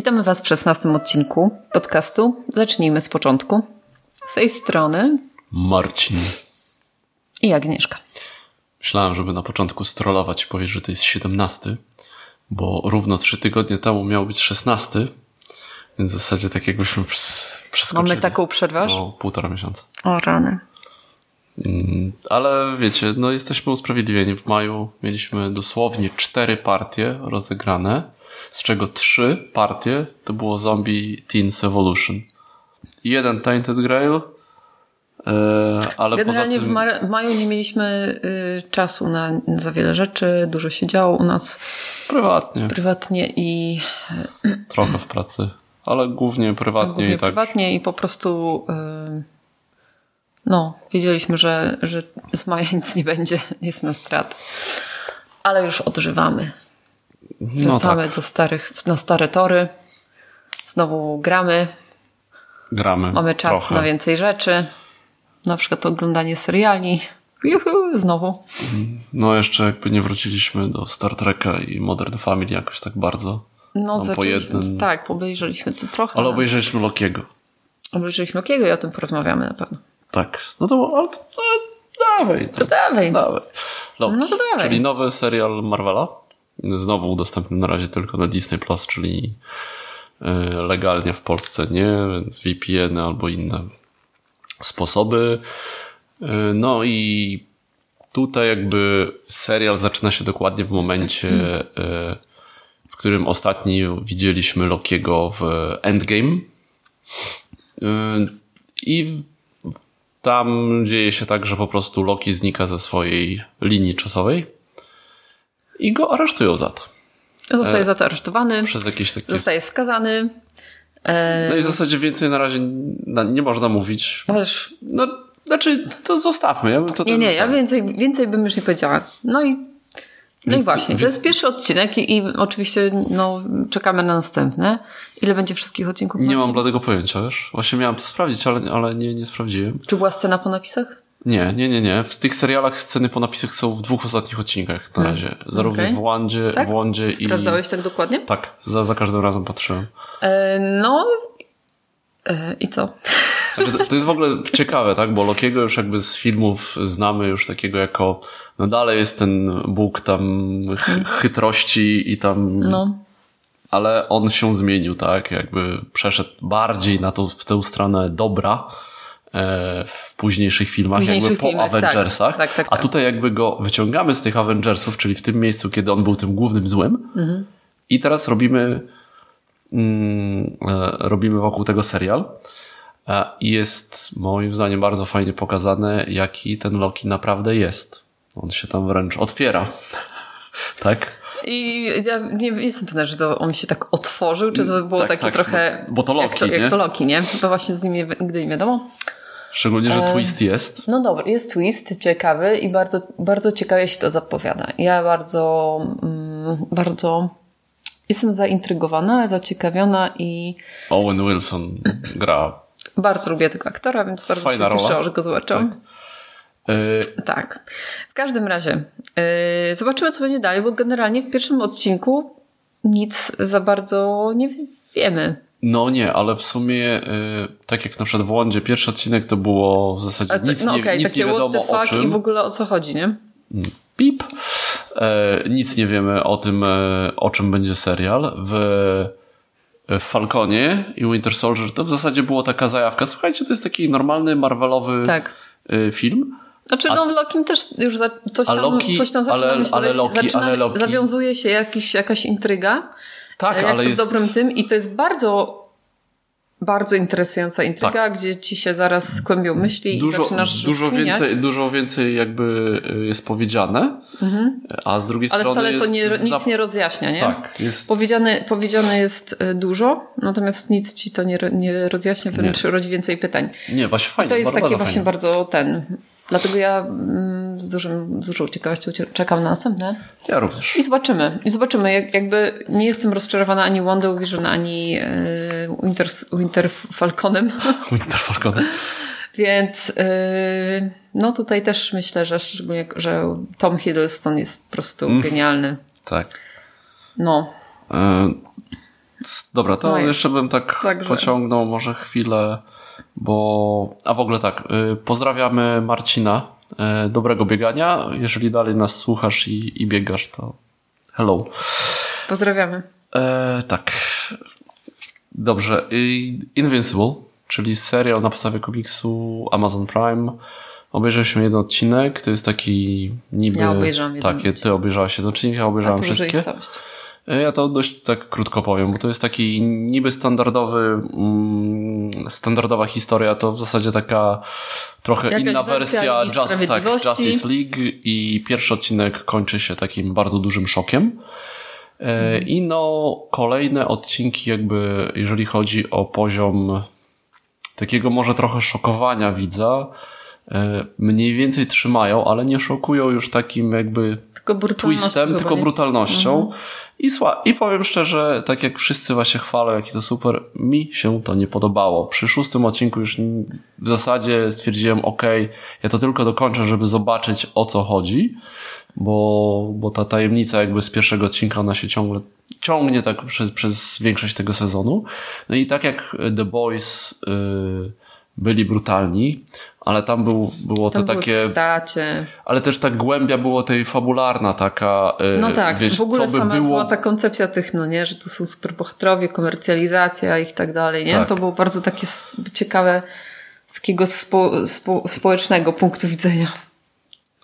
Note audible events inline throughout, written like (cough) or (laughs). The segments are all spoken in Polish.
Witamy Was w 16 odcinku podcastu. Zacznijmy z początku. Z tej strony Marcin. i Agnieszka. Myślałem, żeby na początku strollować i powiedzieć, że to jest 17, bo równo 3 tygodnie temu miał być 16, więc w zasadzie tak jakbyśmy przes- przeskoczyli. Mamy taką przerwę? O półtora miesiąca. O rany. Mm, Ale wiecie, no jesteśmy usprawiedliwieni. W maju mieliśmy dosłownie cztery partie rozegrane, z czego trzy partie to było Zombie Teens Evolution. Jeden Tainted Grail, e, ale Generalnie poza tym... w, w maju nie mieliśmy y, czasu na, na za wiele rzeczy. Dużo się działo u nas Prywatnie. prywatnie i (clears throat) Trochę w pracy, ale głównie prywatnie głównie i tak. prywatnie i po prostu y, no, wiedzieliśmy, że, że z maja (laughs) nic nie będzie, jest na strat. Ale już odżywamy. No Wracamy tak, do starych, na stare tory. Znowu gramy. gramy. Mamy czas trochę. na więcej rzeczy. Na przykład oglądanie seriali. Juhu, znowu. No jeszcze jakby nie wróciliśmy do Star Treka i Modern Family jakoś tak bardzo. No, po jednym. tak, obejrzeliśmy to trochę. Ale obejrzeliśmy Lokiego. obejrzeliśmy Okiego i o tym porozmawiamy na pewno. Tak. No to, ale to no, dawaj. To dawaj. Dawaj. Loki, No to dawaj. Czyli nowy serial Marvela. Znowu udostępny na razie tylko na Disney Plus, czyli e, legalnie w Polsce nie, więc VPN albo inne sposoby. E, No i tutaj jakby serial zaczyna się dokładnie w momencie, e, w którym ostatni widzieliśmy Lokiego w Endgame. I tam dzieje się tak, że po prostu Loki znika ze swojej linii czasowej i go aresztują za to. Zostaje za to aresztowany. Przez jakieś takie... Zostaje skazany. E, No i w zasadzie więcej na razie nie można mówić. Ależ, No, znaczy, to zostawmy. Ja bym to nie, nie, ja zostawił. więcej, więcej bym już nie powiedziała. No i, no i Więc- właśnie, to więc- jest pierwszy odcinek i, i oczywiście no, czekamy na następne. Ile będzie wszystkich odcinków? Nie mam bladego pojęcia, wiesz? Właśnie miałem to sprawdzić, ale, ale nie, nie sprawdziłem. Czy była scena po napisach? Nie, nie, nie, nie. W tych serialach sceny po napisach są w dwóch ostatnich odcinkach na razie. Zarówno okej. w Wandzie, Tak? w Wandzie i... Sprawdzałeś tak dokładnie? Tak, za, za każdym razem patrzyłem. E, no e, i co? Znaczy, to, jest w ogóle ciekawe, tak? Bo Lokiego już jakby z filmów znamy już takiego jako, no dalej jest ten Bóg tam ch- chytrości i tam, No. ale on się zmienił, tak? Jakby przeszedł bardziej na to, w tę stronę dobra w późniejszych filmach, Późniejszych jakby po filmach, tak. Avengersach. Tak, tak, A tak. tutaj jakby go wyciągamy z tych Avengersów, czyli w tym miejscu, kiedy on był tym głównym złym. I teraz robimy mm, e, robimy wokół tego serial. E, I jest moim zdaniem bardzo fajnie pokazane, jaki ten Loki naprawdę jest. On się tam wręcz otwiera. (laughs) tak? I ja nie jestem pewna, że to on się tak otworzył, czy to było Tak, takie tak, trochę. bo- to jak Loki, to, nie? Jak to Loki, nie? Bo właśnie z nim nigdy nie wiadomo. Szczególnie, że E, twist jest. No dobra, jest twist ciekawy i bardzo, bardzo ciekawie się to zapowiada. Ja bardzo, mm, bardzo jestem zaintrygowana, zaciekawiona i Owen Wilson gra. bardzo lubię tego aktora, więc bardzo Fajna się rola. cieszę, że go zobaczyłam. E, Tak. W każdym razie yy, zobaczymy, co będzie dalej, bo generalnie w pierwszym odcinku nic za bardzo nie wiemy. No nie, ale w sumie e, tak jak na przykład w Łądzie pierwszy odcinek to było w zasadzie to- nic, no nie, okej, nic takie nie wiadomo what the o fuck czym. i w ogóle o co chodzi, nie? Pip. E, nic nie wiemy o tym, e, o czym będzie serial. W, w Falconie i Winter Soldier to w zasadzie było taka zajawka. Słuchajcie, to jest taki normalny Marvelowy Tak. e, film. Znaczy, no w Lokim też już za, coś, tam, Loki- coś tam zaczyna ale- myśleć, ale Loki- zaczyna, ale Loki- zawiązuje się jakiś, jakaś intryga. Tak, jak ale to jest... dobrym tym i to jest bardzo bardzo interesująca intryga, gdzie ci się zaraz skłębią myśli i Tak. Dużo, zaczynasz dużo, kminiać. więcej, dużo więcej jakby e, jest powiedziane, a z drugiej Mhm. Ale strony wcale to nie, nic zap- nie rozjaśnia, nie? Tak, jest... Powiedziane, powiedziane jest y, dużo, natomiast nic ci to nie, nie rozjaśnia, wręcz rodzi więcej pytań. Nie, właśnie fajnie. To jest takie właśnie fajnie. bardzo ten. Dlatego ja mm, z, dużym, z dużą ciekawością cie- czekam na następne. Ja również. I zobaczymy. I zobaczymy. Jak, jakby nie jestem rozczarowana ani Wonder Vision, ani y, Winter, Winter Falconem. (laughs) Winter Falcon. Więc y, no tutaj też myślę, że szczególnie, że Tom Hiddleston jest po prostu Mm. genialny. Tak. No. E, Dobra, to No jeszcze bym tak Także- pociągnął może chwilę, bo... A w ogóle tak, y, pozdrawiamy Marcina. y, Dobrego biegania. Jeżeli dalej nas słuchasz i, i biegasz, to hello. Pozdrawiamy. E, tak. Dobrze. y, Invincible, czyli serial na podstawie komiksu Amazon Prime. Obejrzeliśmy jeden odcinek. To jest taki niby... Ja obejrzałam jeden Tak, ty obejrzałaś jeden odcinek, ja tu wszystkie. E, Ja to dość tak krótko powiem, bo to jest taki niby standardowy, mm, standardowa historia, to w zasadzie taka trochę Jakaś inna wersja Just, tak. Justice League i pierwszy odcinek kończy się takim bardzo dużym szokiem. E, I no, kolejne odcinki jakby, jeżeli chodzi o poziom takiego może trochę szokowania widza, mniej więcej trzymają, ale nie szokują już takim jakby Tylko twistem, tylko brutalnością. I, sła- I powiem szczerze, tak jak wszyscy właśnie chwalą, jaki to super, mi się to nie podobało. Przy szóstym odcinku już w zasadzie stwierdziłem, ok, ja to tylko dokończę, żeby zobaczyć o co chodzi, bo, bo ta tajemnica jakby z pierwszego odcinka ona się ciągle ciągnie tak przez, przez większość tego sezonu. No i tak jak The Boys y, byli brutalni, ale tam był, było Tam to takie postacie. ale też ta głębia było tej fabularna taka. y, No tak, wiesz, w ogóle co by sama, było. sama ta koncepcja tych, no nie, że tu są superbohaterowie, komercjalizacja ich tak dalej, nie? Tak. To było bardzo takie ciekawe z takiego spo, spo, społecznego punktu widzenia.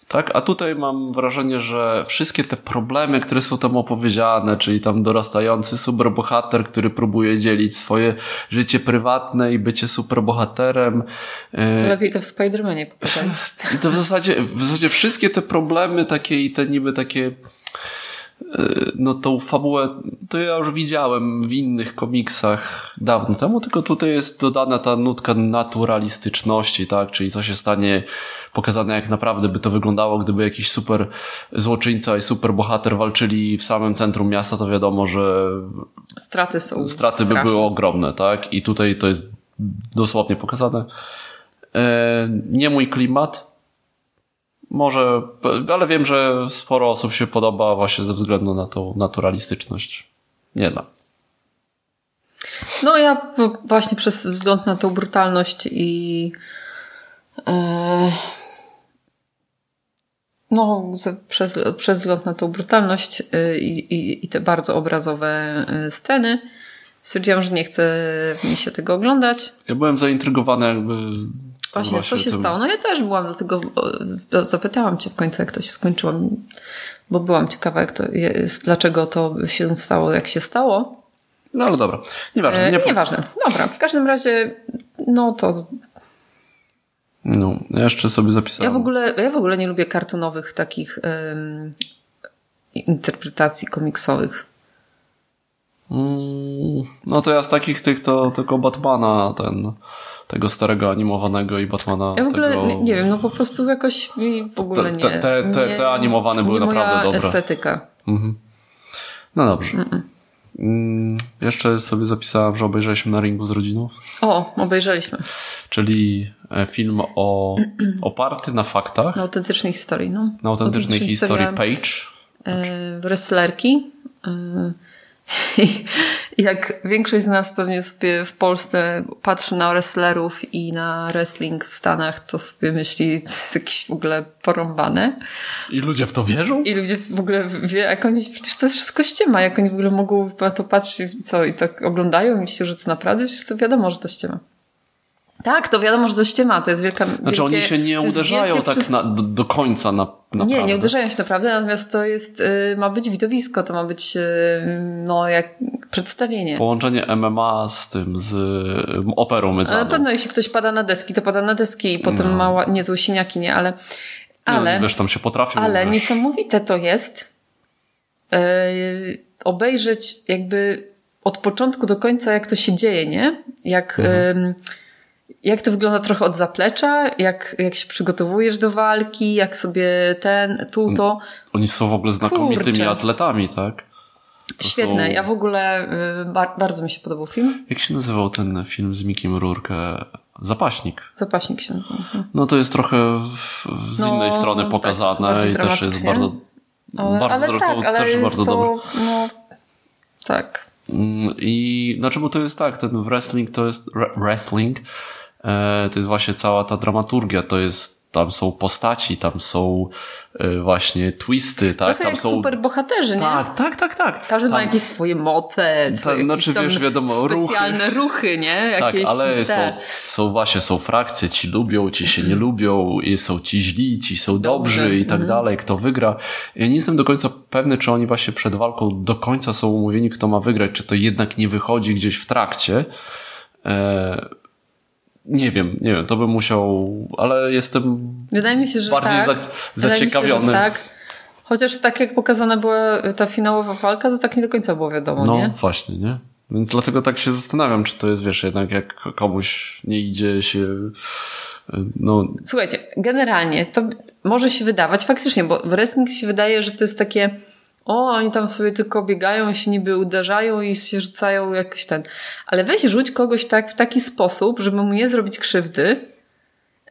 Tak, a tutaj mam wrażenie, że wszystkie te problemy, które są tam opowiedziane, czyli tam dorastający superbohater, który próbuje dzielić swoje życie prywatne i bycie superbohaterem. y, To lepiej to w Spider-Manie (laughs) pokazali. I to w zasadzie, w zasadzie wszystkie te problemy takie i te niby takie no tą fabułę to ja już widziałem w innych komiksach dawno temu, tylko tutaj jest dodana ta nutka naturalistyczności, tak? Czyli co się stanie pokazane jak naprawdę by to wyglądało, gdyby jakiś super złoczyńca i super bohater walczyli w samym centrum miasta, to wiadomo, że Straty są straty by straszne. były ogromne, tak? I tutaj to jest dosłownie pokazane. E, nie mój klimat. Może, ale wiem, że sporo osób się podoba właśnie ze względu na tą naturalistyczność. Nie da. No ja właśnie przez wzgląd na tą brutalność i e, no przez, przez wzgląd na tą brutalność e, i, i, i te bardzo obrazowe e, sceny stwierdziłam, że nie chce mi się tego oglądać. Ja byłem zaintrygowany jakby... Właśnie, co się stało? No ja też byłam do tego, zapytałam cię w końcu, jak to się skończyło, bo byłam ciekawa, jak to jest, dlaczego to się stało, jak się stało. No ale dobra. Nieważne. E, Nie, Nieważne. Dobra, w każdym razie, no to No, ja jeszcze sobie ja zapisałem. w ogóle, ja w ogóle nie lubię kartonowych takich em, interpretacji komiksowych. Mm, No to ja z takich tych to tylko Batmana, ten, tego starego animowanego i Batmana Ja w ogóle tego... nie, nie wiem, no po prostu jakoś w ogóle nie. te- te- te- nie- te animowane były nie naprawdę dobre. estetyka. Mhm. No dobrze. Mm, Jeszcze sobie zapisałem, że obejrzeliśmy na ringu z rodziną, O, obejrzeliśmy. czyli e, film o, (clears throat) oparty na faktach, Na autentycznej historii, no. na autentycznej historii historia, Page. e, wrestlerki. E, i Jak większość z nas pewnie sobie w Polsce patrzy na wrestlerów i na wrestling w Stanach, to sobie myśli, to jest jakieś w ogóle porąbane. I ludzie w to wierzą? I ludzie w ogóle wie, jak oni, przecież to jest wszystko ściema, jak oni w ogóle mogą na to patrzeć co, i tak oglądają i myślą, że to naprawdę, to wiadomo, że to ściema. Tak, to wiadomo, że to ściema, to jest wielka... Znaczy wielkie, oni się nie uderzają tak przys- na, do, do końca na, naprawdę. Nie, nie uderzają się naprawdę, natomiast to jest, y, ma być widowisko, to ma być, y, no, jak przedstawienie. Połączenie MMA z tym, z operą na mydlaną. pewno jeśli ktoś pada na deski, to pada na deski i potem No. ma niezłe siniaki, nie? Ale, ale, No, wiesz, tam się potrafią. ale wiesz, niesamowite to jest yy, obejrzeć jakby od początku do końca, jak to się dzieje, nie? Jak, Mhm. ym, jak to wygląda trochę od zaplecza, jak, jak się przygotowujesz do walki, jak sobie ten, tu, to. Oni są w ogóle znakomitymi Kurczę. atletami, tak? To Świetne. są- Ja w ogóle y, bar- bardzo mi się podobał film. Jak się nazywał ten film z Mikiem Rurkę? Zapaśnik. Zapaśnik się nazywa. Mhm. No to jest trochę w, z No, innej strony tak, pokazane bardziej i też jest bardzo, Ale, bardzo ale tak, ale też jest bardzo to, dobre. no, tak. Mm, I znaczy, bo to jest tak, ten wrestling to jest wrestling, to jest właśnie cała ta dramaturgia, to jest tam są postaci, tam są y, właśnie twisty, tak? Trochę tam jak są super bohaterzy, nie? Tak, tak, tak, tak. Każdy tam... ma jakieś swoje moce, swoje znaczy, wiesz, wiadomo, specjalne ruchy, ruchy nie? Tak, jakieś tak, ale te... są, są właśnie, są frakcje, ci lubią, ci się nie lubią, i są ci źli, ci są dobrzy Dobrze. i tak mhm. dalej, kto wygra. Ja nie jestem do końca pewny, czy oni właśnie przed walką do końca są umówieni, kto ma wygrać, czy to jednak nie wychodzi gdzieś w trakcie. E, nie wiem, nie wiem, to bym musiał, ale jestem Wydaje mi się, że bardziej tak. za, zaciekawiony. Się, tak. Chociaż tak jak pokazana była ta finałowa walka, to tak nie do końca było wiadomo, no, nie? No właśnie, nie? Więc dlatego tak się zastanawiam, czy to jest, wiesz, jednak jak komuś nie idzie się no... Słuchajcie, generalnie to może się wydawać, faktycznie, bo wrestling się wydaje, że to jest takie o, oni tam sobie tylko biegają, się niby uderzają i się rzucają jakiś ten. Ale weź rzuć kogoś tak w taki sposób, żeby mu nie zrobić krzywdy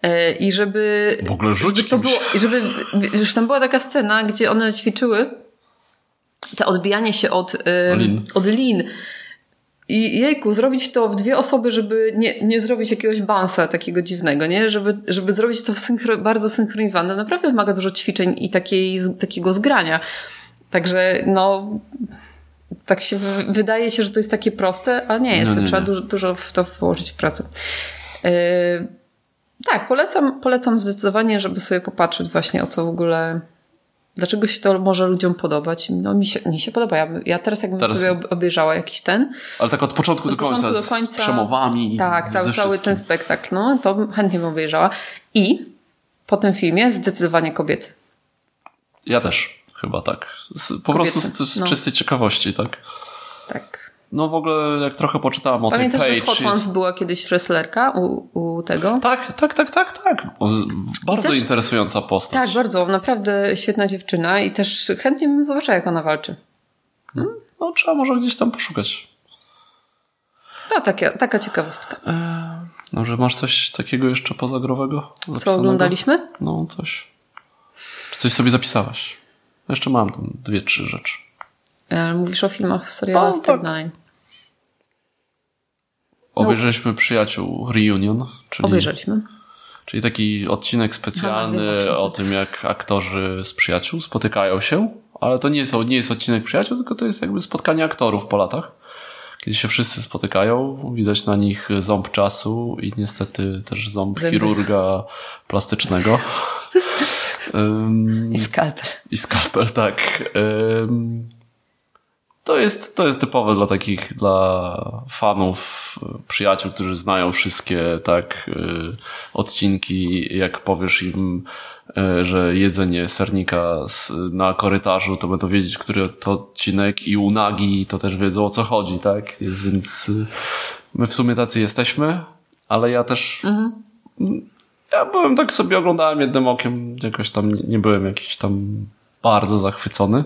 e, i żeby... W ogóle rzuć żeby to było, żeby, Już tam była taka scena, gdzie one ćwiczyły to odbijanie się od, e, lin. od lin. I jejku, zrobić to w dwie osoby, żeby nie, nie zrobić jakiegoś bansa takiego dziwnego, nie? Żeby, żeby zrobić to synchro, bardzo synchronizowane. Naprawdę wymaga dużo ćwiczeń i takiej, takiego zgrania. Także no, tak się wydaje się, że to jest takie proste, a nie jest. No, nie, Trzeba nie. Dużo, dużo w to włożyć pracę. Yy, tak, polecam, polecam zdecydowanie, żeby sobie popatrzeć właśnie o co w ogóle Dlaczego się to może ludziom podobać? No mi się, mi się podoba. Ja, ja teraz jakbym teraz... sobie obejrzała jakiś ten. Ale tak od początku, od do, końca, początku do końca, z przemowami. Tak, tak cały ten spektakl. No, to chętnie bym obejrzała. I po tym filmie zdecydowanie kobiety. Ja też. Chyba tak. Z, po prostu z, z no. czystej ciekawości, tak? Tak. No w ogóle jak trochę poczytałam o Pamiętasz, tej Page... Pamiętasz, że Hot była kiedyś wrestlerka u, u tego? Tak, tak, tak, tak, tak. Bardzo też, interesująca postać. Tak, bardzo. Naprawdę świetna dziewczyna i też chętnie bym zobaczyła, jak ona walczy. Hmm? No trzeba może gdzieś tam poszukać. To taka, taka ciekawostka. Eee, no, że masz coś takiego jeszcze pozagrowego? Zapisanego? Co oglądaliśmy? No, coś. Czy coś sobie zapisałaś? Jeszcze mam tam dwie, trzy rzeczy. E, mówisz o filmach, serialach no, i tak dalej. Obejrzeliśmy no. Przyjaciół Reunion. Czyli, Obejrzeliśmy. Czyli taki odcinek specjalny no, o tym, jak aktorzy z przyjaciół spotykają się, ale to nie jest, nie jest odcinek przyjaciół, tylko to jest jakby spotkanie aktorów po latach. Kiedy się wszyscy spotykają, widać na nich ząb czasu i niestety też ząb Zęby. chirurga plastycznego. (laughs) Um, I skalpel. I skalpel, tak. Um, to jest, to jest typowe dla takich, dla fanów, przyjaciół, którzy znają wszystkie, tak, y, odcinki. Jak powiesz im, y, że jedzenie sernika na korytarzu, to będą wiedzieć, który to odcinek i u Nagi to też wiedzą o co chodzi, tak? Jest, więc my w sumie tacy jesteśmy, ale ja też mhm. Ja byłem tak sobie oglądałem jednym okiem, jakoś tam nie, nie byłem jakiś tam bardzo zachwycony.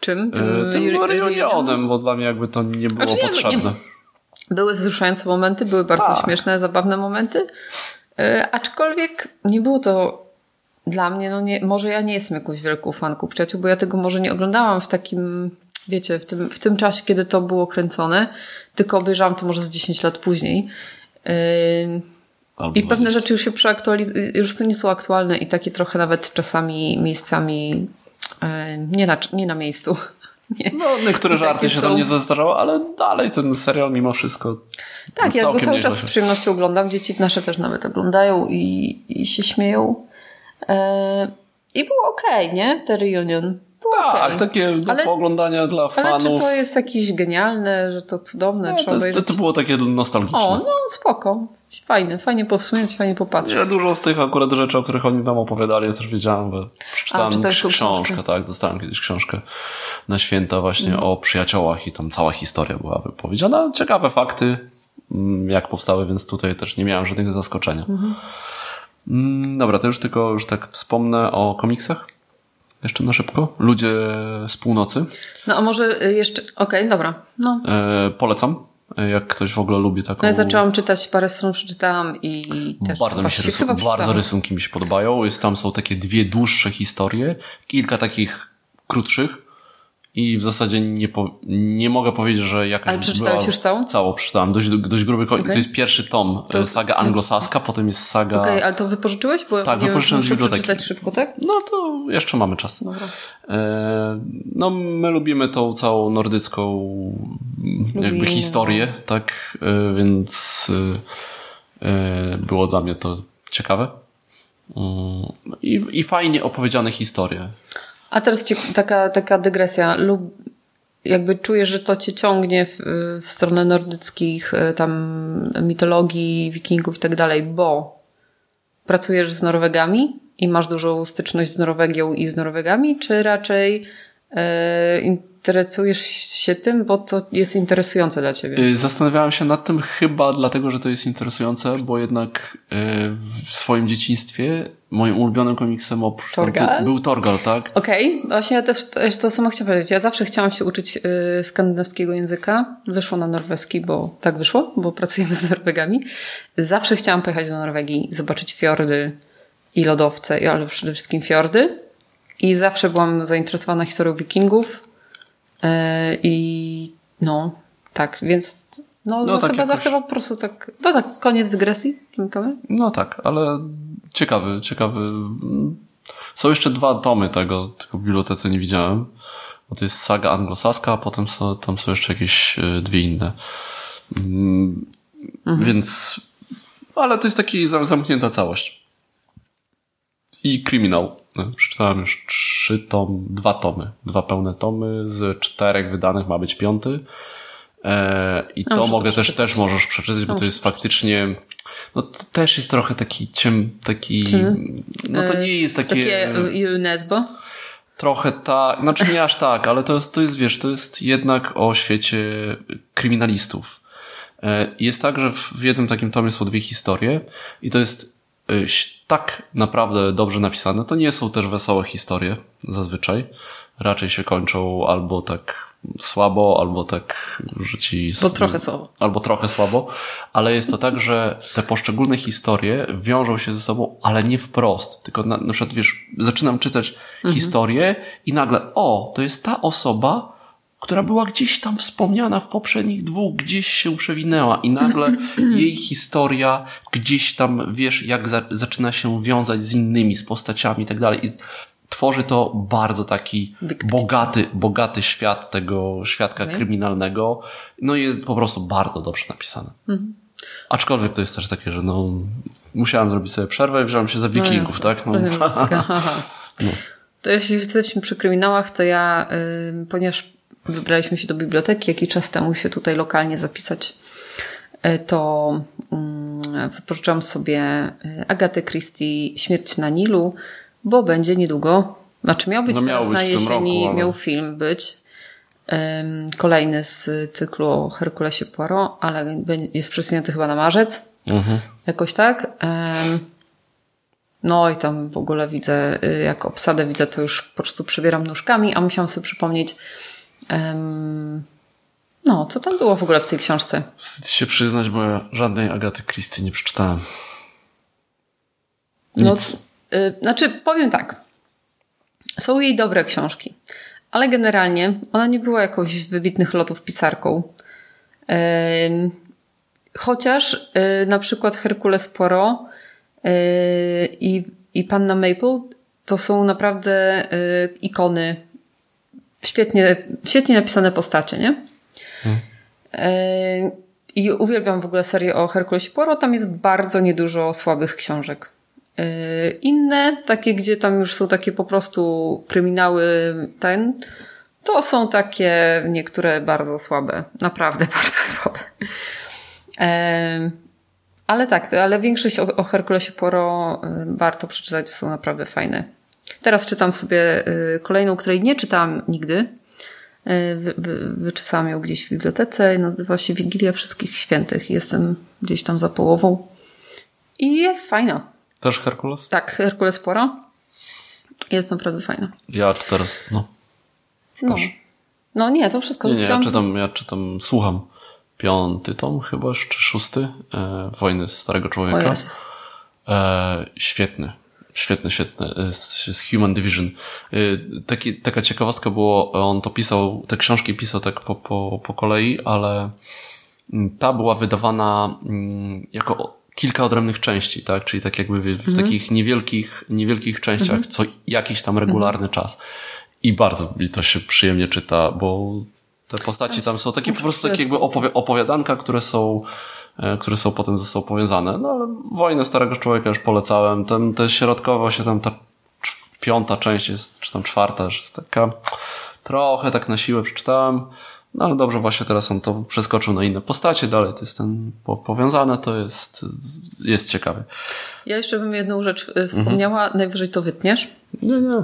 Czym? Tym, tym reunionem, bo dla mnie jakby to nie było znaczy, potrzebne. Nie. Były wzruszające momenty, były bardzo tak. śmieszne, zabawne momenty, yy, aczkolwiek nie było to dla mnie, no nie, może ja nie jestem jakąś wielką fanką przyjaciół, bo ja tego może nie oglądałam w takim, wiecie, w tym, w tym czasie, kiedy to było kręcone, tylko obejrzałam to może z 10 lat później. Yy, I pewne rzeczy już się przeaktualizują, już to nie są aktualne i takie trochę nawet czasami miejscami E, nie na, nie na miejscu. (laughs) Nie. No, niektóre żarty się są... tam nie zestarzały, ale dalej ten serial mimo wszystko. Tak, ja go cały czas z przyjemnością oglądam. Dzieci nasze też nawet oglądają i, i się śmieją. E, I było okej, okay, nie? Te reunion. Tak, okay. takie do ale, pooglądania dla fanów. Ale czy to jest jakieś genialne, że to cudowne? No, to, jest, to, było takie nostalgiczne. O, no spoko. Fajne, fajnie powsłuchać, fajnie popatrzeć. Ja dużo z tych akurat rzeczy, o których oni nam opowiadali, ja też wiedziałem, bo przeczytałem A, książkę, tak, dostałem kiedyś książkę na święta właśnie mm. o przyjaciołach i tam cała historia była wypowiedziana. Ciekawe fakty, mm, jak powstały, więc tutaj też nie miałem żadnego zaskoczenia. Mm -hmm. Dobra, to już tylko już tak wspomnę o komiksach. Jeszcze na szybko. Ludzie z północy. No a może jeszcze, okej, okay, dobra. No. E, polecam jak ktoś w ogóle lubi taką... No ja zaczęłam czytać, parę stron przeczytałam i też... Bardzo mi się, rysu... bardzo rysunki mi się podobają. Jest, tam są takie dwie dłuższe historie, kilka takich krótszych i w zasadzie nie, po, nie mogę powiedzieć, że jakaś Ale przeczytałeś była... już całą? Całą przeczytałem, dość, dość gruby. Okay. To jest pierwszy tom, To- to... saga anglosaska, potem jest saga... Okej, ale to wypożyczyłeś? Bo Tak, wypożyczyłem z biblioteki. przeczytać szybko, tak? No to jeszcze mamy czas. Dobra. E, no my lubimy tą całą nordycką jakby Lubimy, historię, tak, e, więc e, e, było dla mnie to ciekawe. Mm, I, I fajnie opowiedziane historie. A teraz ci, taka, taka dygresja. Lub jakby czujesz, że to cię ciągnie w, w stronę nordyckich e, tam mitologii, wikingów i tak dalej, bo pracujesz z Norwegami i masz dużą styczność z Norwegią i z Norwegami, czy raczej e, interesujesz się tym, bo to jest interesujące dla ciebie? E, Zastanawiałem się nad tym chyba dlatego, że to jest interesujące, bo jednak e, w swoim dzieciństwie moim ulubionym komiksem oprócz Torgal? był Torgal, tak? Okej, właśnie ja też, też to samo chciałam powiedzieć. Ja zawsze chciałam się uczyć y, skandynawskiego języka. Wyszło na norweski, bo tak wyszło, bo pracujemy z Norwegami. Zawsze chciałam pojechać do Norwegii, zobaczyć fiordy i lodowce, ale przede wszystkim fiordy. I zawsze byłam zainteresowana historią wikingów. Y, I no, tak, więc no, No no tak chyba, za, chyba po prostu tak, no tak, koniec dygresji. Zamykamy? No tak, ale ciekawy, ciekawy. Są jeszcze dwa tomy tego, tylko w bibliotece nie widziałem. Bo to jest saga anglosaska, a potem są, tam są jeszcze jakieś e, dwie inne. Mm, Więc, ale to jest taki za- zamknięta całość. I kryminał. No, Przeczytałem już trzy tom, dwa tomy. Dwa pełne tomy. Z czterech wydanych ma być piąty. E, I No, to to mogę też, przeczytać. też możesz przeczytać, bo No, to jest faktycznie, no to też jest trochę taki ciem, taki, Ciemny? no to nie jest takie, Takie Nesbo. trochę tak, znaczy nie aż tak, ale to jest, to jest, wiesz, to jest jednak o świecie kryminalistów. E, Jest tak, że w jednym takim tomie są dwie historie i to jest e, tak naprawdę dobrze napisane. To nie są też wesołe historie zazwyczaj. Raczej się kończą albo tak słabo, albo tak, że ci... Bo trochę słabo. Albo trochę słabo, ale jest to tak, że te poszczególne historie wiążą się ze sobą, ale nie wprost. Tylko na, na przykład, wiesz, zaczynam czytać historię i nagle, o, to jest ta osoba, która była gdzieś tam wspomniana w poprzednich dwóch, gdzieś się przewinęła i nagle (clears throat) jej historia gdzieś tam, wiesz, jak za, zaczyna się wiązać z innymi, z postaciami i tak dalej. Tworzy to bardzo taki bogaty, bogaty świat tego świadka Okej. kryminalnego. No i jest po prostu bardzo dobrze napisane. Aczkolwiek to jest też takie, że no, musiałem zrobić sobie przerwę i wziąłem się za wikingów, jasne. tak? No. Aha. (laughs) To jeśli jesteśmy przy kryminałach, to ja, ponieważ wybraliśmy się do biblioteki jakiś czas temu się tutaj lokalnie zapisać, y, to y, wypożyczyłam sobie y, Agatę Christie Śmierć na Nilu, bo będzie niedługo, znaczy miał być No miał teraz być na jesieni, roku, ale- miał film być, kolejny z cyklu o Herkulesie Poirot, ale jest przesunięty chyba na marzec. Mhm. Jakoś tak. No i tam w ogóle widzę, y, jak obsadę widzę, to już po prostu przebieram nóżkami, a musiałam sobie przypomnieć, no, co tam było w ogóle w tej książce? Wstyd się przyznać, bo ja żadnej Agaty Christie nie przeczytałem. No, Nic. y, znaczy, powiem tak. Są jej dobre książki, ale generalnie ona nie była jakąś wybitnych lotów pisarką. Em, Chociaż y, na przykład Herkules Poirot y, i, i Panna Maple to są naprawdę y, ikony, świetnie, świetnie napisane postacie, nie? Y, I uwielbiam w ogóle serię o Herkulesie Poirot. Tam jest bardzo niedużo słabych książek. Y, Inne, takie, gdzie tam już są takie po prostu kryminały, ten, to są takie niektóre bardzo słabe. Naprawdę (laughs) bardzo słabe. Em, Ale tak, ale większość o, o Herkulesie Poirot y, warto przeczytać, są naprawdę fajne. Teraz czytam sobie y, kolejną, której nie czytałam nigdy. Y, Wy, wy, wyczesałam ją gdzieś w bibliotece. Nazywa się Wigilia Wszystkich Świętych. Jestem gdzieś tam za połową. I jest fajna. Też Herkules? Tak, Herkules Poirot. Jest naprawdę fajna. Ja teraz, no. No, no nie, to wszystko. Nie, nie, ja czytam, ja czytam, słucham piąty tom chyba, czy szósty, e, Wojny Starego Człowieka. E, świetny. Świetne, świetne. Z, z Human Division. Taki, taka ciekawostka było, on to pisał, te książki pisał tak po, po, po kolei, ale mm, ta była wydawana mm, jako kilka odrębnych części, tak? Czyli tak jakby w, mhm. takich niewielkich, niewielkich częściach, mhm. co jakiś tam regularny mhm. czas. I bardzo mi to się przyjemnie czyta, bo te postaci tam są takie po prostu takie jakby opowi opowiadanka, które są, e, które są potem ze sobą powiązane. No ale Wojnę Starego Człowieka już polecałem. Ten, te środkowo się tam ta piąta część jest, czy tam czwarta, że jest taka trochę tak na siłę przeczytałem. No ale dobrze, właśnie teraz on to przeskoczył na inne postacie, dalej to jest ten po, powiązane, to jest, jest ciekawe. Ja jeszcze bym jedną rzecz e, wspomniała, mhm. najwyżej to wytniesz. Nie, nie.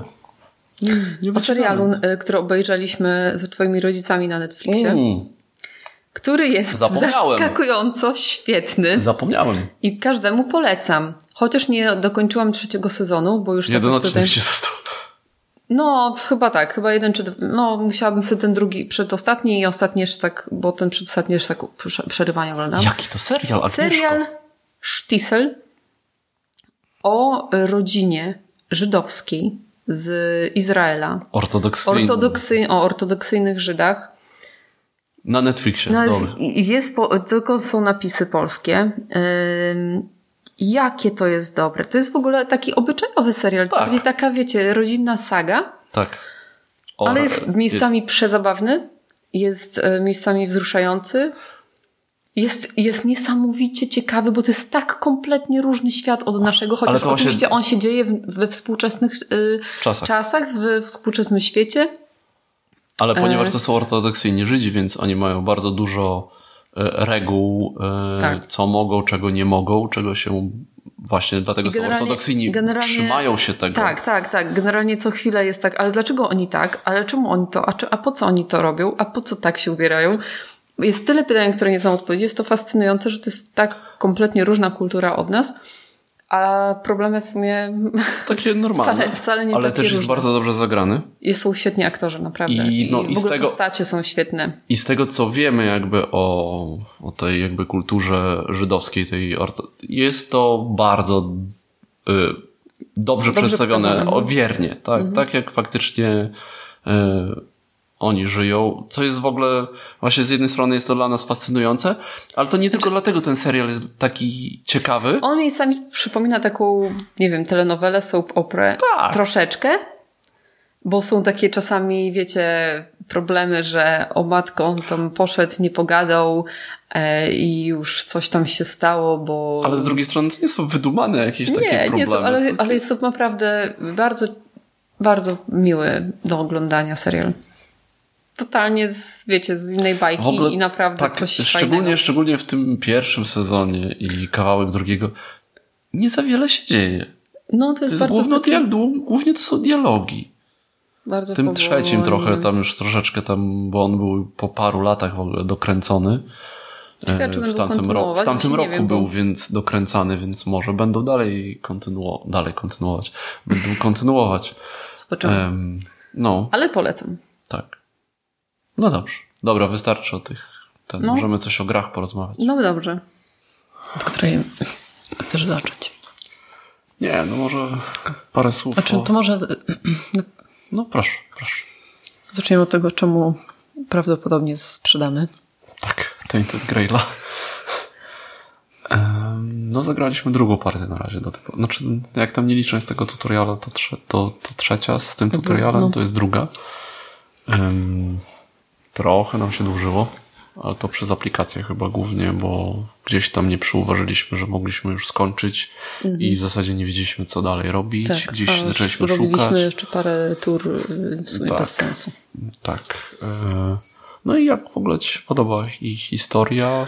nie, nie o serialu, e, który obejrzeliśmy z twoimi rodzicami na Netflixie. Mm. Który jest zaskakująco świetny. Zapomniałem. I każdemu polecam. Chociaż nie dokończyłam trzeciego sezonu, bo już... Jeden odcinek się został. No, chyba tak, chyba jeden czy no musiałabym sobie ten drugi przedostatni i ostatni jeszcze tak, bo ten przedostatni jeszcze tak przerywanie oglądam. Jaki to serial? Agnieszko? Serial Sztisel o rodzinie żydowskiej z Izraela. Ortodoksyjny. Ortodoksy, o ortodoksyjnych Żydach. Na Netflixie, no, jest, po, tylko są napisy polskie. Yy, jakie to jest dobre. To jest w ogóle taki obyczajowy serial. Tak. Bardziej taka, wiecie, rodzinna saga. Tak. O, ale jest miejscami jest... przezabawny, jest e, miejscami wzruszający. Jest, jest niesamowicie ciekawy, bo to jest tak kompletnie różny świat od naszego, chociaż oczywiście właśnie... on się dzieje we współczesnych y, czasach. czasach, w współczesnym świecie. Ale ponieważ e. to są ortodoksyjni Żydzi, więc oni mają bardzo dużo E, reguł, e, tak. co mogą, czego nie mogą, czego się właśnie dlatego są ortodoksyjni, trzymają się tego. Tak, tak, tak. Generalnie co chwilę jest tak, ale dlaczego oni tak? Ale czemu oni to? A, czy, a po co oni to robią? A po co tak się ubierają? Jest tyle pytań, które nie są odpowiedzi. Jest to fascynujące, że to jest tak kompletnie różna kultura od nas. A problemy w sumie. Takie (laughs) normalne. Wcale, wcale nie Ale takie też jest różne. bardzo dobrze zagrany. I są świetni aktorzy, naprawdę. I, no, I, i w ogóle tego, postacie są świetne. I z tego, co wiemy jakby o, o tej jakby kulturze żydowskiej, tej jest to bardzo y, dobrze, dobrze, przedstawione, o, wiernie, tak, mhm. tak jak faktycznie y, oni żyją, co jest w ogóle, właśnie z jednej strony jest to dla nas fascynujące, ale to nie tylko dlatego ten serial jest taki ciekawy. On mi sami przypomina taką, nie wiem, telenowelę, soap opera tak. troszeczkę, bo są takie czasami, wiecie, problemy, że o matko on tam poszedł, nie pogadał e, i już coś tam się stało, bo... Ale z drugiej strony to nie są wydumane jakieś nie, takie problemy. Nie, są, ale, ale jest to naprawdę bardzo, bardzo miły do oglądania serial totalnie z, wiecie, z innej bajki ogóle, i naprawdę tak, coś szczególnie, fajnego. Szczególnie w tym pierwszym sezonie i kawałek drugiego nie za wiele się dzieje. No, to jest, to jest główno taki... głównie to są dialogi. Bardzo w tym trzecim trochę, tam już troszeczkę tam, bo on był po paru latach w ogóle dokręcony. Ciekawe, w tamtym, ro w tamtym roku wiem, był bo... więc dokręcany, więc może będą dalej, kontynuować. dalej kontynuować. Będą kontynuować. Um, no. Ale polecam. Tak. No dobrze. Dobra, wystarczy o tych. Ten, no. Możemy coś o grach porozmawiać. No dobrze. Od której chcesz zacząć? Nie, no może parę słów. Znaczy, o... to może. No proszę, proszę. Zaczniemy od tego, czemu prawdopodobnie sprzedamy. Tak, Tainted Graila. No, zagraliśmy drugą partię na razie do tego. Znaczy, jak tam nie licząc tego tutoriala, to, trze to, to trzecia z tym tutorialem, no. to jest druga. Um, Trochę nam się dłużyło, ale to przez aplikację chyba głównie, bo gdzieś tam nie przyuważyliśmy, że mogliśmy już skończyć mhm. i w zasadzie nie wiedzieliśmy, co dalej robić. Tak, gdzieś zaczęliśmy szukać. Robiliśmy jeszcze parę tur y, w sumie tak, bez sensu. Tak. E, no i jak w ogóle Ci się podoba ich historia?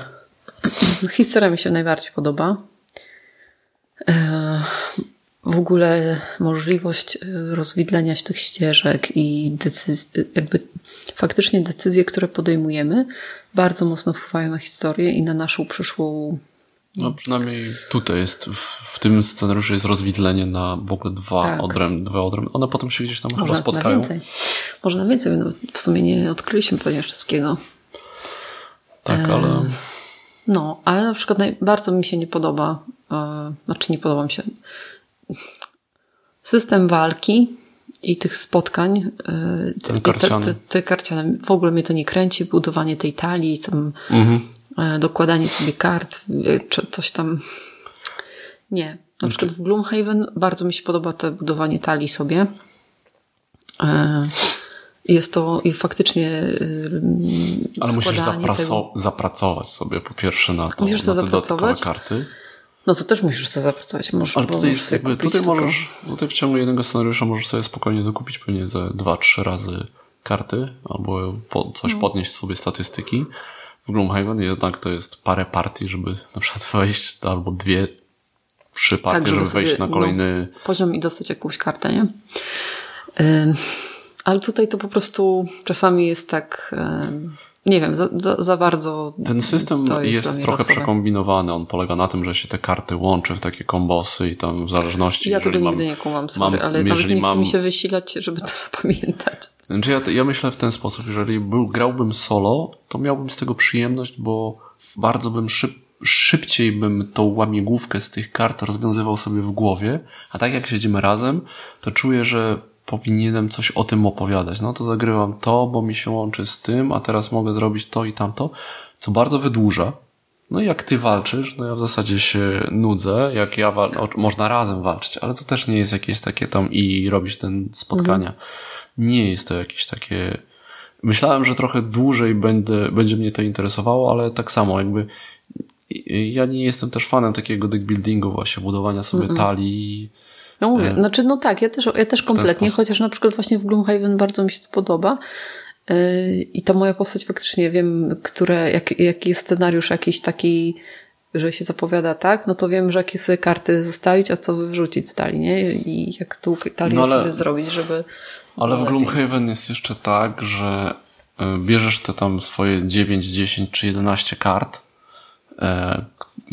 Historia mi się najbardziej podoba. E, w ogóle możliwość y, rozwidlenia się tych ścieżek i decyzji, jakby faktycznie decyzje, które podejmujemy, bardzo mocno wpływają na historię i na naszą przyszłą. No przynajmniej tutaj jest, w, w tym scenariuszu jest rozwidlenie na w ogóle dwa tak. odrębne, dwa odrębne. One potem się gdzieś tam Może chyba spotkają. Na więcej. Może na więcej, no w sumie nie odkryliśmy pewnie wszystkiego. Tak, e... ale... No, ale na przykład bardzo mi się nie podoba, e... znaczy nie podoba mi się system walki i tych spotkań. y, Ten te, karciany. te, te karciane. W ogóle mnie to nie kręci, budowanie tej talii, tam e, dokładanie sobie kart, y, czy coś tam. Nie. Na przykład w Gloomhaven bardzo mi się podoba to budowanie talii sobie. E, Jest to i faktycznie y, Ale musisz zapraco- zapracować sobie po pierwsze na to, Musisz to na te dodatkowe zapracować? karty. No to też musisz to zapracować. Możesz, Ale tutaj możesz sobie jakby, kupić tutaj tylko- możesz, tutaj w ciągu jednego scenariusza możesz sobie spokojnie dokupić pewnie ze dwa, trzy razy karty, albo po, No. coś podnieść sobie statystyki. W Gloomhaven jednak to jest parę partii, żeby na przykład (laughs) wejść, albo dwie, trzy partie, Tak, żeby żeby, wejść sobie, na kolejny... no, poziom i dostać jakąś kartę, nie? Ym, Ale tutaj to po prostu czasami jest tak, ym, nie wiem, za, za, za bardzo. Ten system jest, jest, trochę losowe. przekombinowany. On polega na tym, że się te karty łączy w takie kombosy i tam w zależności. Ja tego nigdy mam, nie kumam, sorry, mam- ale jeżeli nie mam- mi się wysilać, żeby to (laughs) zapamiętać. Znaczy ja, ja myślę w ten sposób, jeżeli był, grałbym solo, to miałbym z tego przyjemność, bo bardzo bym szyb, szybciej bym tą łamigłówkę z tych kart rozwiązywał sobie w głowie, a tak jak siedzimy razem, to czuję, że powinienem coś o tym opowiadać. No to zagrywam to, bo mi się łączy z tym, a teraz mogę zrobić to i tamto, co bardzo wydłuża. No i jak ty walczysz, no ja w zasadzie się nudzę, jak ja wal... no, można razem walczyć, ale to też nie jest jakieś takie tam i robić ten spotkania. Nie jest to jakieś takie... Myślałem, że trochę dłużej będę, będzie mnie to interesowało, ale tak samo jakby ja nie jestem też fanem takiego deck buildingu właśnie, budowania sobie talii. No mówię, E, znaczy no tak, ja też, ja też kompletnie, chociaż na przykład właśnie w Gloomhaven bardzo mi się to podoba. Yy, I ta moja postać faktycznie wiem, które, jak, jaki jest scenariusz jakiś taki, że się zapowiada tak, no to wiem, że jakie sobie karty zostawić, a co wyrzucić z talii, nie? I jak tu talię No ale- sobie zrobić, żeby... Ale w. Gloomhaven jest jeszcze tak, że e, bierzesz te tam swoje 9, 10 czy 11 kart, e,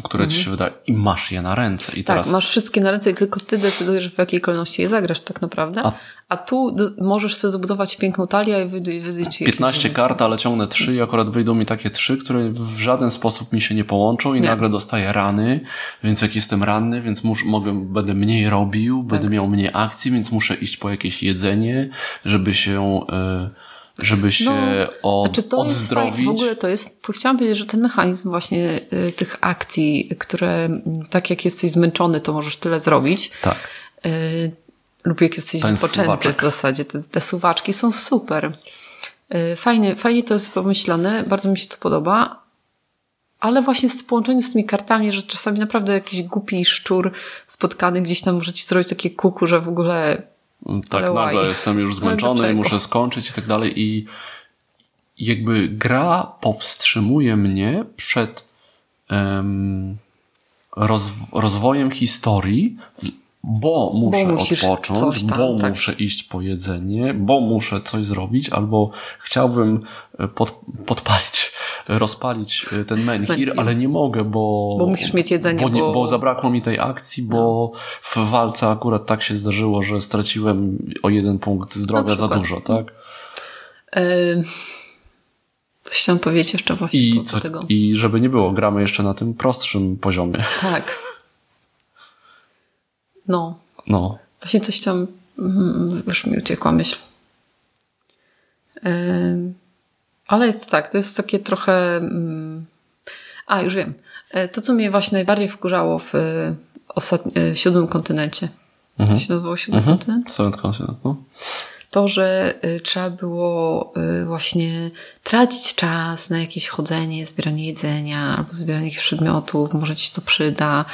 które ci się wydaje i masz je na ręce. I Mhm. Tak, teraz masz wszystkie na ręce i tylko ty decydujesz, w jakiej kolejności je zagrasz tak naprawdę. A- A, tu możesz sobie zbudować piękną talię i wydać ci 15 jakieś- kart, ale ciągnę 3 i akurat wyjdą mi takie 3, które w żaden sposób mi się nie połączą i Nie. nagle dostaję rany, więc jak jestem ranny, więc mus, mogę, będę mniej robił, będę Tak. miał mniej akcji, więc muszę iść po jakieś jedzenie, żeby się, e, żeby się od, Znaczy to jest odzdrowić. fajne. W ogóle to jest, chciałam powiedzieć, że ten mechanizm właśnie y, tych akcji, które tak jak jesteś zmęczony, to możesz tyle zrobić. Tak. Y, lub jak jesteś Ten wypoczęty suwaczek. w zasadzie. Te, te suwaczki są super. Y, Fajnie, fajnie to jest pomyślane, bardzo mi się to podoba. Ale właśnie w połączeniu z tymi kartami, że czasami naprawdę jakiś głupi szczur spotkany gdzieś tam może ci zrobić takie kuku, że w ogóle Tak, Ale nagle why? jestem już Ale (laughs) zmęczony, muszę skończyć i tak dalej i jakby gra powstrzymuje mnie przed rozw rozwojem historii, bo muszę musisz odpocząć, tam, bo tak. muszę iść po jedzenie, bo muszę coś zrobić, albo chciałbym e, pod, podpalić, rozpalić e, ten menhir, ale nie mogę, bo... Bo musisz mieć jedzenie, Bo, nie, bo- bo zabrakło mi tej akcji, bo w walce akurat tak się zdarzyło, że straciłem o jeden punkt zdrowia za dużo, tak? Yy, coś chciałam powiedzieć jeszcze właśnie I, co, tego. I żeby nie było, gramy jeszcze na tym prostszym poziomie. Tak. No. No. Właśnie coś tam mm, już mi uciekła myśl. Ale jest tak, to jest takie trochę... mm, A, już wiem. E, To, co mnie właśnie najbardziej wkurzało w e, ostatni, e, siódmym kontynencie. To się nazywało siódmy kontynent? Seventh Continent, no. to, że trzeba było właśnie tracić czas na jakieś chodzenie, zbieranie jedzenia albo zbieranie jakichś przedmiotów, może ci to przyda,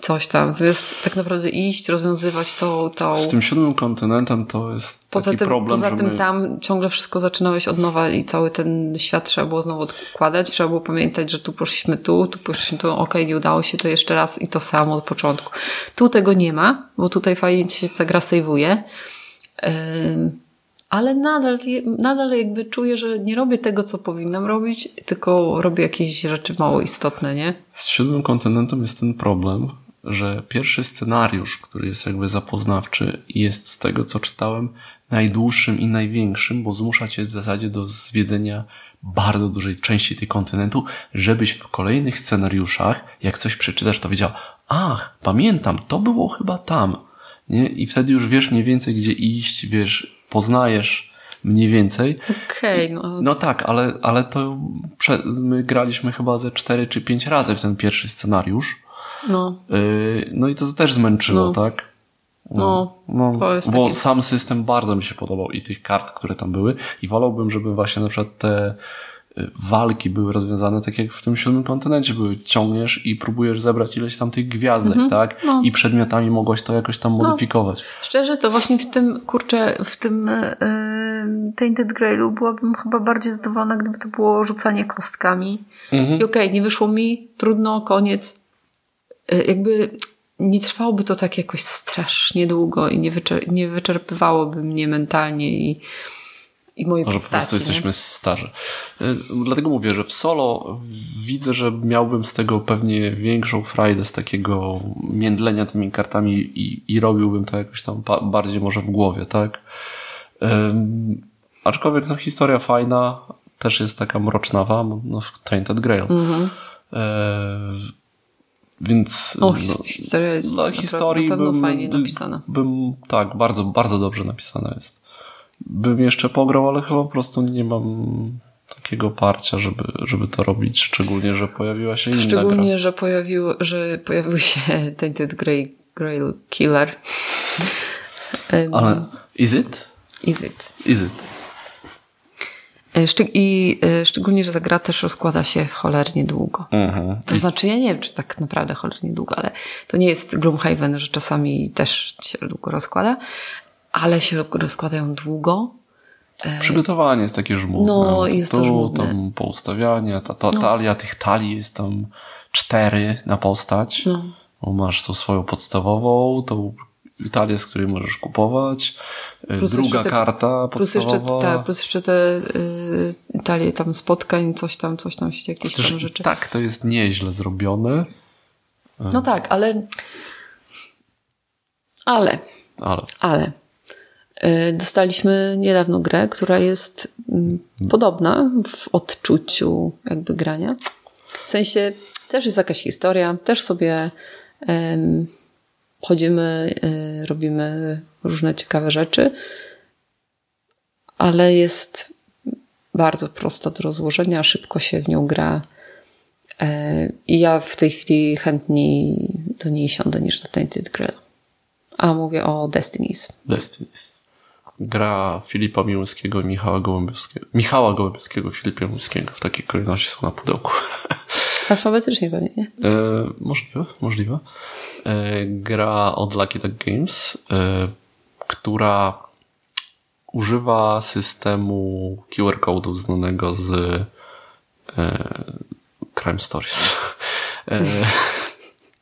coś tam. Zamiast tak naprawdę iść, rozwiązywać to, to. Z tym siódmym kontynentem to jest Poza taki tym, problem, poza tym my... tam ciągle wszystko zaczynałeś od nowa i cały ten świat trzeba było znowu odkładać. Trzeba było pamiętać, że tu poszliśmy tu, tu poszliśmy tu, okej, nie udało się, to jeszcze raz i to samo od początku. Tu tego nie ma, bo tutaj fajnie się ta gra sejwuje. Ym, ale nadal, nadal jakby czuję, że nie robię tego, co powinnam robić, tylko robię jakieś rzeczy mało istotne, nie? Z siódmym kontynentem jest ten problem, że pierwszy scenariusz, który jest jakby zapoznawczy, jest z tego, co czytałem, najdłuższym i największym, bo zmusza cię w zasadzie do zwiedzenia bardzo dużej części tej kontynentu, żebyś w kolejnych scenariuszach, jak coś przeczytasz, to wiedział, ach, pamiętam, to było chyba tam. nie? I wtedy już wiesz mniej więcej, gdzie iść, wiesz, poznajesz mniej więcej. Okej, okay, no. No tak, ale, ale to prze, my graliśmy chyba ze cztery czy pięć razy w ten pierwszy scenariusz. No. Yy, no i to też zmęczyło, No. tak? No, no, to jest bo taki- sam system bardzo mi się podobał i tych kart, które tam były i wolałbym, żeby właśnie na przykład te y, walki były rozwiązane tak jak w tym siódmym kontynencie były. Ciągniesz i próbujesz zebrać ileś tam tych gwiazdek, tak? no. I przedmiotami mogłaś to jakoś tam modyfikować. Szczerze, to właśnie w tym, kurczę, w tym e, Tainted Grailu byłabym chyba bardziej zadowolona, gdyby to było rzucanie kostkami. Mhm. I okej, nie wyszło mi, trudno, koniec. E, jakby nie trwałoby to tak jakoś strasznie długo i nie, wyczer- nie wyczerpywałoby mnie mentalnie i, i mojej Może po postaci. prostu nie? jesteśmy starzy. Y, Dlatego mówię, że w solo widzę, że miałbym z tego pewnie większą frajdę, z takiego międlenia tymi kartami i, i robiłbym to jakoś tam ba- bardziej może w głowie, tak? Ym, aczkolwiek no, historia fajna, też jest taka mrocznawa, no, w Tainted Grail. Mhm. E, więc O, no, his- historia jest naprawdę historii na pewno bym, fajnie napisana. Bym, tak, bardzo, bardzo dobrze napisana jest. Bym jeszcze pograł, ale chyba po prostu nie mam takiego parcia, żeby, żeby to robić, szczególnie, że pojawiła się inna Szczególnie, gra. że, pojawił, że pojawił się (laughs) Tainted Grail, Grail Killer. Ale is it? Is it? Is it? E, Szczy- I e, szczególnie, że ta gra też rozkłada się cholernie długo. Mhm. To znaczy, ja nie wiem, czy tak naprawdę cholernie długo, ale to nie jest Gloomhaven, że czasami też się długo rozkłada, ale się rozkładają długo. Przygotowanie jest takie żmudne. No, jest to tu, żmudne. tam poustawianie, ta, ta talia, tych talii jest tam cztery na postać. No. Bo masz tą swoją podstawową, tą talię, z której możesz kupować, y, Plus druga te- karta Plus jeszcze, tak, plus jeszcze te y, talie tam spotkań, coś tam, coś tam się, jakieś tam rzeczy. tak, to jest nieźle zrobione, No tak, ale ale ale Ale y, dostaliśmy niedawno grę, która jest mm, podobna w odczuciu jakby grania. W sensie też jest jakaś historia, też sobie chodzimy, y, robimy różne ciekawe rzeczy, ale jest bardzo prosta do rozłożenia, szybko się w nią gra. E, I ja w tej chwili chętniej do niej siądę niż do Tainted Grail. A mówię o Destinies. Destinies. Gra Filipa Miłowskiego i Michała Gołębiowskiego. Michała Gołębiowskiego, Filipa Miłowskiego. W takiej kolejności są na pudełku. (laughs) Alfabetycznie pewnie, nie? E, możliwe, możliwe. E, gra od Lucky Duck Games, e, która używa systemu QR code'u znanego z e, Crime Stories. (laughs) (laughs)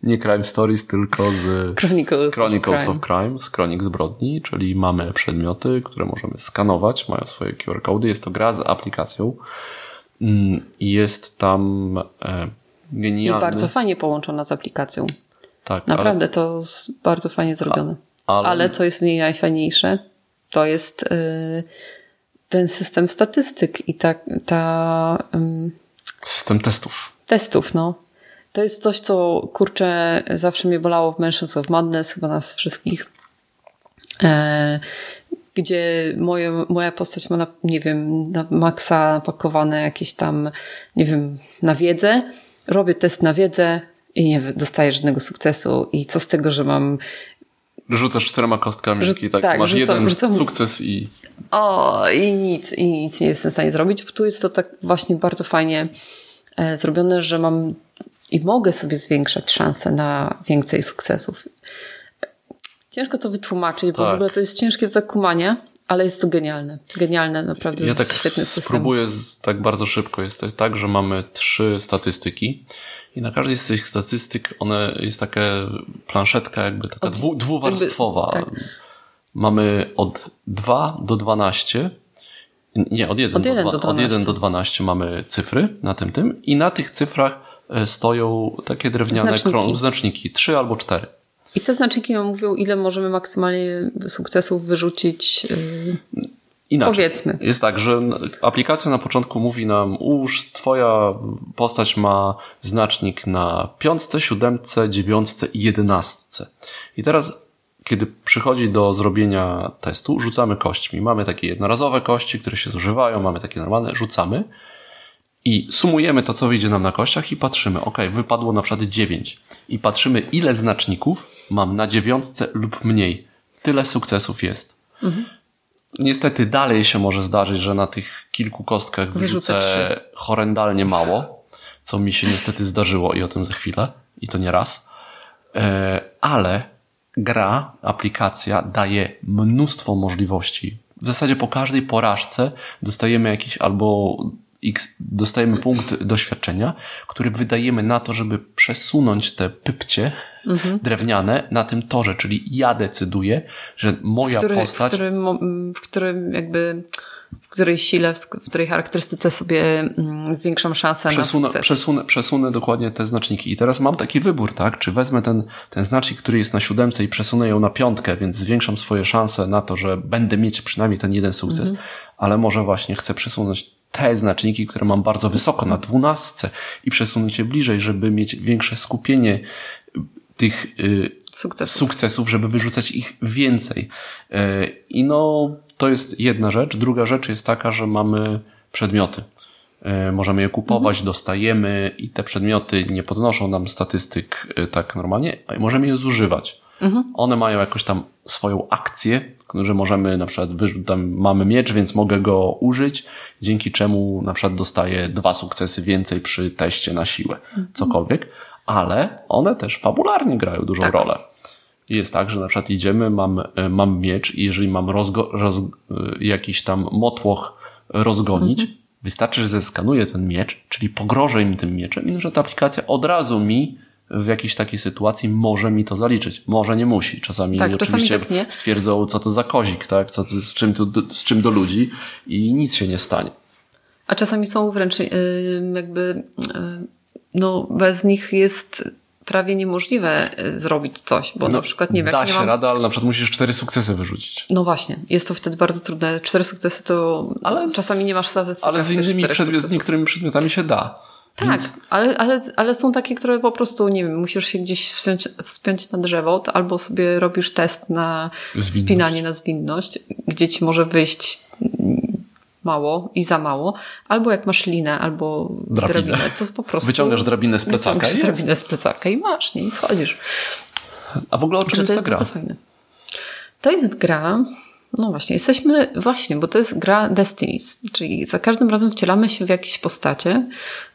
Nie Crime Stories, tylko z Chronicles, Chronicles of of Crime, z Kronik Zbrodni, czyli mamy przedmioty, które możemy skanować, mają swoje QR cody. Jest to gra z aplikacją Mm, i jest tam e, I genialny... bardzo fajnie połączona z aplikacją. tak, Naprawdę to jest bardzo fajnie zrobione. ale- Ale co jest w niej najfajniejsze, to jest y, ten system statystyk i ta, ta System testów. testów, no. To jest coś, co kurczę zawsze mnie bolało w Mansions of Madness, chyba nas wszystkich. E, gdzie moje, moja postać ma, na, nie wiem, na maksa napakowane jakieś tam, nie wiem, na wiedzę. Robię test na wiedzę i nie dostaję żadnego sukcesu. I co z tego, że mam Rzucasz czterema kostkami Rzu- tak, tak, masz rzucam- jeden rzucam- sukces i O, i nic, i nic nie jestem w stanie zrobić. Tu jest to tak właśnie bardzo fajnie e, zrobione, że mam i mogę sobie zwiększać szanse na więcej sukcesów. Ciężko to wytłumaczyć, bo Tak. w ogóle to jest ciężkie do zakumania, ale jest to genialne. Genialne, naprawdę ja tak świetny system. spróbuję z, tak bardzo szybko. Jest to tak, że mamy trzy statystyki i na każdej z tych statystyk one jest taka planszetka jakby taka Od- dwu, dwuwarstwowa. jakby- tak. Mamy od 2 do 12 nie, od 1, Od do, 1 2, do od 1 12. do 12 mamy cyfry na tym tym i na tych cyfrach stoją takie drewniane Znaczniki. krą- znaczniki, 3 albo 4. I te znaczniki nam mówią, ile możemy maksymalnie sukcesów wyrzucić. Yy, Inaczej. Powiedzmy. Jest tak, że aplikacja na początku mówi nam, uż twoja postać ma znacznik na piątce, siódemce, dziewiątce i jedenastce. I teraz, kiedy przychodzi do zrobienia testu, rzucamy kośćmi. Mamy takie jednorazowe kości, które się zużywają, mamy takie normalne, rzucamy i sumujemy to, co wyjdzie nam na kościach i patrzymy, ok, wypadło na przykład 9 i patrzymy, ile znaczników mam na dziewiątce lub mniej. Tyle sukcesów jest. Mhm. Niestety dalej się może zdarzyć, że na tych kilku kostkach wyrzucę horrendalnie mało, co mi się niestety zdarzyło i o tym za chwilę, i to nie raz. E, ale gra, aplikacja daje mnóstwo możliwości. W zasadzie po każdej porażce dostajemy jakiś albo X, dostajemy punkt doświadczenia, który wydajemy na to, żeby przesunąć te pypcie mhm. drewniane na tym torze, czyli ja decyduję, że moja który, postać. W którym, w którym jakby w której sile, w której charakterystyce sobie mm, zwiększam szansę przesunę, na sukces. Przesunę, przesunę dokładnie te znaczniki. I teraz mam taki wybór, tak? Czy wezmę ten, ten znacznik, który jest na siódemce i przesunę ją na piątkę, więc zwiększam swoje szanse na to, że będę mieć przynajmniej ten jeden sukces, mhm. ale może właśnie chcę przesunąć te znaczniki, które mam bardzo wysoko, na dwunastce i przesunąć je bliżej, żeby mieć większe skupienie tych y, sukcesów. sukcesów, żeby wyrzucać ich więcej. Y, I no, to jest jedna rzecz. Druga rzecz jest taka, że mamy przedmioty. Y, możemy je kupować, mhm. dostajemy i te przedmioty nie podnoszą nam statystyk tak normalnie, a możemy je zużywać. Mhm. One mają jakoś tam swoją akcję, że możemy na przykład, tam mamy miecz, więc mogę go użyć, dzięki czemu na przykład dostaję dwa sukcesy więcej przy teście na siłę, mhm. cokolwiek, ale one też fabularnie grają dużą tak. rolę. Jest tak, że na przykład idziemy, mam, e, mam miecz i jeżeli mam rozgo, roz, e, jakiś tam motłoch rozgonić, mhm. wystarczy, że zeskanuję ten miecz, czyli pogrożę im tym mieczem i że ta aplikacja od razu mi w jakiejś takiej sytuacji może mi to zaliczyć. Może nie musi. Czasami tak, oczywiście czasami tak stwierdzą, co to za kozik, tak? Co z, czym to, z czym do ludzi i nic się nie stanie. A czasami są wręcz yy, jakby yy, no bez nich jest prawie niemożliwe y, zrobić coś, bo no, na przykład nie wiem. Da się mam... rada, ale na przykład musisz cztery sukcesy wyrzucić. No właśnie, jest to wtedy bardzo trudne. Cztery sukcesy to ale czasami nie masz satysfakcji. Ale z innymi przedmiot, z niektórymi przedmiotami się da. Tak, Więc... ale, ale, ale są takie, które po prostu, nie wiem, musisz się gdzieś wspiąć, wspiąć na drzewo, to albo sobie robisz test na zwinność. spinanie na zwinność, gdzie ci może wyjść mało i za mało, albo jak masz linę, albo drabinę, drabinę to po prostu... Wyciągasz drabinę z plecaka Wyciągasz drabinę z plecaka i masz, nie? I wchodzisz. A w ogóle o czym jest, to jest ta gra? Fajne. To jest gra, no właśnie, jesteśmy, właśnie, bo to jest gra Destinies, czyli za każdym razem wcielamy się w jakieś postacie,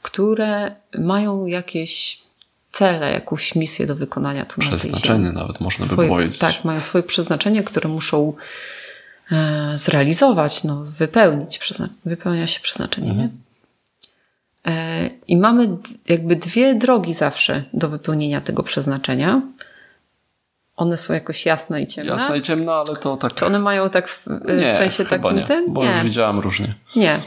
które mają jakieś cele, jakąś misję do wykonania tu Przeznaczenie nawet, można swoje, by powiedzieć. Tak, mają swoje przeznaczenie, które muszą e, zrealizować, no, wypełnić, wypełnia się przeznaczenie, mhm. nie? E, I mamy jakby dwie drogi zawsze do wypełnienia tego przeznaczenia. One są jakoś jasne i ciemne. Jasne i ciemne, ale to tak. Czy one mają tak w, nie, w sensie takim nie, tym? Bo nie. już widziałam różnie. Nie.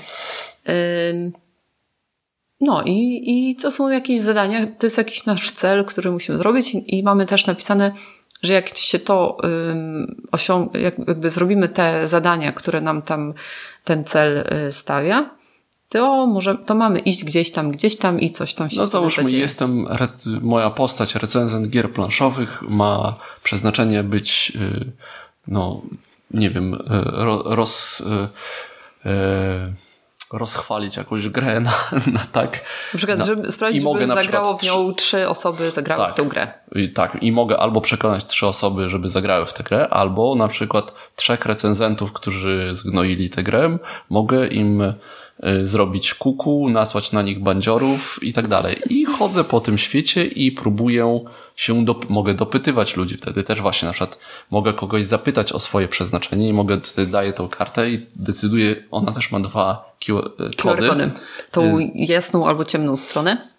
No i, i to są jakieś zadania, to jest jakiś nasz cel, który musimy zrobić i mamy też napisane, że jak się to osiąg, jak, jakby zrobimy te zadania, które nam tam ten cel y, stawia, to może, to mamy iść gdzieś tam, gdzieś tam i coś tam się No załóżmy, jestem, moja postać, recenzent gier planszowych ma przeznaczenie być, y, no, nie wiem, y, roz, y, rozchwalić jakąś grę na, (laughs) na tak. Na przykład, na, żeby sprawdzić, żeby zagrało w nią trzy osoby, zagrały tak, w tę grę. I tak, i mogę albo przekonać trzy osoby, żeby zagrały w tę grę, albo na przykład trzech recenzentów, którzy zgnoili tę grę, mogę im zrobić kuku, nasłać na nich bandziorów i tak dalej. I chodzę po tym świecie i próbuję się, dop mogę dopytywać ludzi wtedy też właśnie, na przykład mogę kogoś zapytać o swoje przeznaczenie i mogę, wtedy daję tą kartę i decyduję, ona też ma dwa y, kody. Tą y, jasną albo ciemną stronę.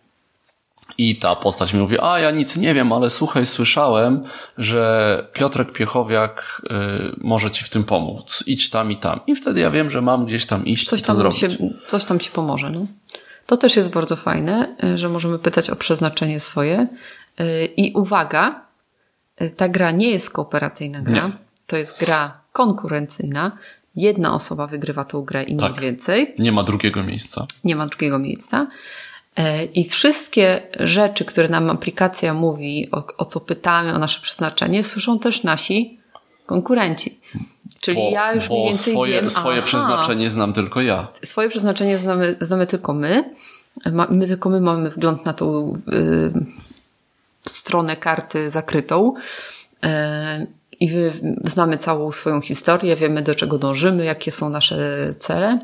I ta postać mi mówi, a ja nic nie wiem, ale słuchaj, słyszałem, że Piotrek Piechowiak y, może ci w tym pomóc. Idź tam i tam. I wtedy ja wiem, że mam gdzieś tam iść coś tam Się, coś tam ci pomoże. No. To też jest bardzo fajne, y, że możemy pytać o przeznaczenie swoje. Y, I uwaga, y, ta gra nie jest kooperacyjna gra. Nie. To jest gra konkurencyjna. Jedna osoba wygrywa tą grę i tak. nic więcej. Nie ma drugiego miejsca. Nie ma drugiego miejsca. E, I wszystkie rzeczy, które nam aplikacja mówi, o, o co pytamy, o nasze przeznaczenie, słyszą też nasi konkurenci. Czyli Bo, ja już mniej bo więcej swoje, wiem, swoje aha, przeznaczenie znam tylko ja. swoje przeznaczenie znamy, znamy tylko my. Ma, my tylko my mamy wgląd na tą y, stronę karty zakrytą. Y, I wy, znamy całą swoją historię, wiemy do czego dążymy, jakie są nasze cele.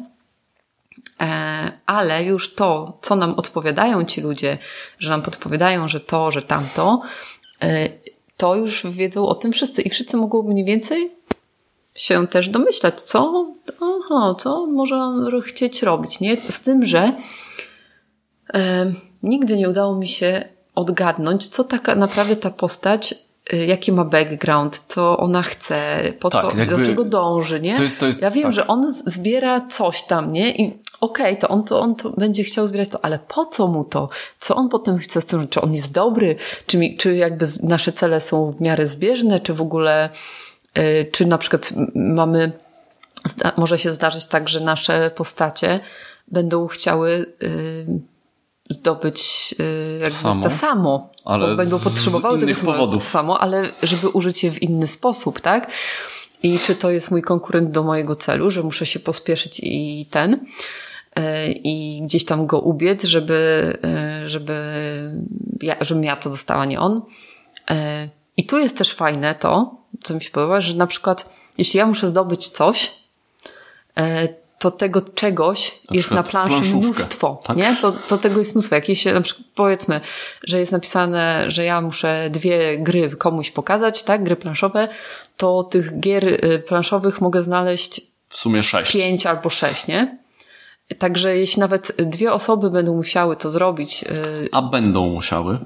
E, ale już to, co nam odpowiadają ci ludzie, że nam podpowiadają, że to, że tamto, e, to już wiedzą o tym wszyscy i wszyscy mogą mniej więcej się też domyślać, co, aha, co on może chcieć robić, nie? Z tym, że e, nigdy nie udało mi się odgadnąć, co tak naprawdę ta postać jaki ma background, co ona chce, po Tak, co, do czego dąży, nie? to jest- to jest- ja wiem, tak. że on zbiera coś tam, nie? I okej, to on to on to będzie chciał zbierać to, ale po co mu to? Co on potem chce z tym? Czy on jest dobry? Czy, mi, czy jakby nasze cele są w miarę zbieżne? Czy w ogóle, y, czy na przykład mamy, może się zdarzyć tak, że nasze postacie będą chciały y, zdobyć y, jakby Samo. to samo, Ale bo będą potrzebowały tego samego- powodów. samo, ale żeby użyć je w inny sposób, tak? I czy to jest mój konkurent do mojego celu, że muszę się pospieszyć i ten y, i gdzieś tam go ubiec, żeby, y, żeby ja, żebym ja to dostała, nie on. I tu jest też fajne to, co mi się podoba, że na przykład jeśli ja muszę zdobyć coś, to tego czegoś Na jest na planszy planszówkę. mnóstwo, Tak. nie? To, to tego jest mnóstwo. Jakieś, na przykład powiedzmy, że jest napisane, że ja muszę dwie gry komuś pokazać, tak? Gry planszowe, to tych gier y, planszowych mogę znaleźć W sumie sześć. pięć albo sześć, nie? Także jeśli nawet dwie osoby będą musiały to zrobić, y, A będą musiały.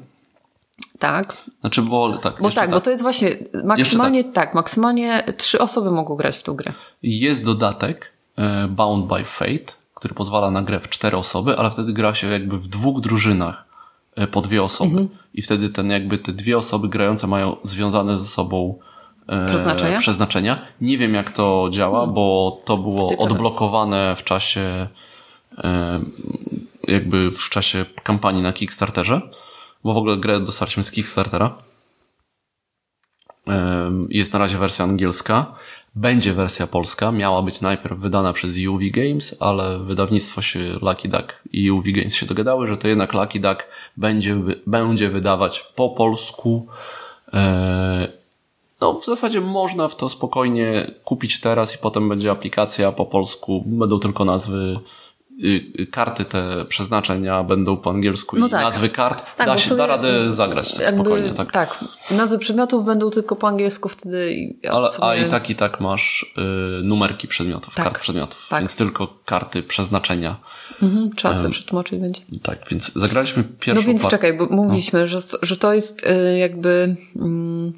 tak, Znaczy, bo tak. bo jeszcze tak, bo to jest właśnie maksymalnie tak. maksymalnie trzy osoby mogą grać w tą grę. Jest dodatek Bound by Fate, który pozwala na grę w cztery osoby, ale wtedy gra się jakby w dwóch drużynach e, po dwie osoby. Mhm. I wtedy ten jakby te dwie osoby grające mają związane ze sobą e, Przeznaczenia? przeznaczenia. Nie wiem jak to działa, bo to było Ciekawe. odblokowane w czasie e, jakby w czasie kampanii na Kickstarterze, bo w ogóle grę dostaliśmy z Kickstartera. Jest na razie wersja angielska. Będzie wersja polska. Miała być najpierw wydana przez UV Games, ale wydawnictwo się Lucky Duck i UV Games się dogadały, że to jednak Lucky Duck będzie, będzie wydawać po polsku. E, No, w zasadzie można w to spokojnie kupić teraz i potem będzie aplikacja po polsku. Będą tylko nazwy, karty te przeznaczenia będą po angielsku No i tak. nazwy kart. Tak, da się, da radę zagrać tak jakby- spokojnie, tak. Tak, nazwy przedmiotów będą tylko po angielsku wtedy. Ale, sumie- A i tak i tak masz y, numerki przedmiotów, Tak. kart przedmiotów, Tak. więc tylko karty przeznaczenia. Mhm, trzeba sobie przetłumaczyć będzie. Tak, więc zagraliśmy pierwszą No więc partię. czekaj, bo mówiliśmy, że, że to jest y, jakby. Mm,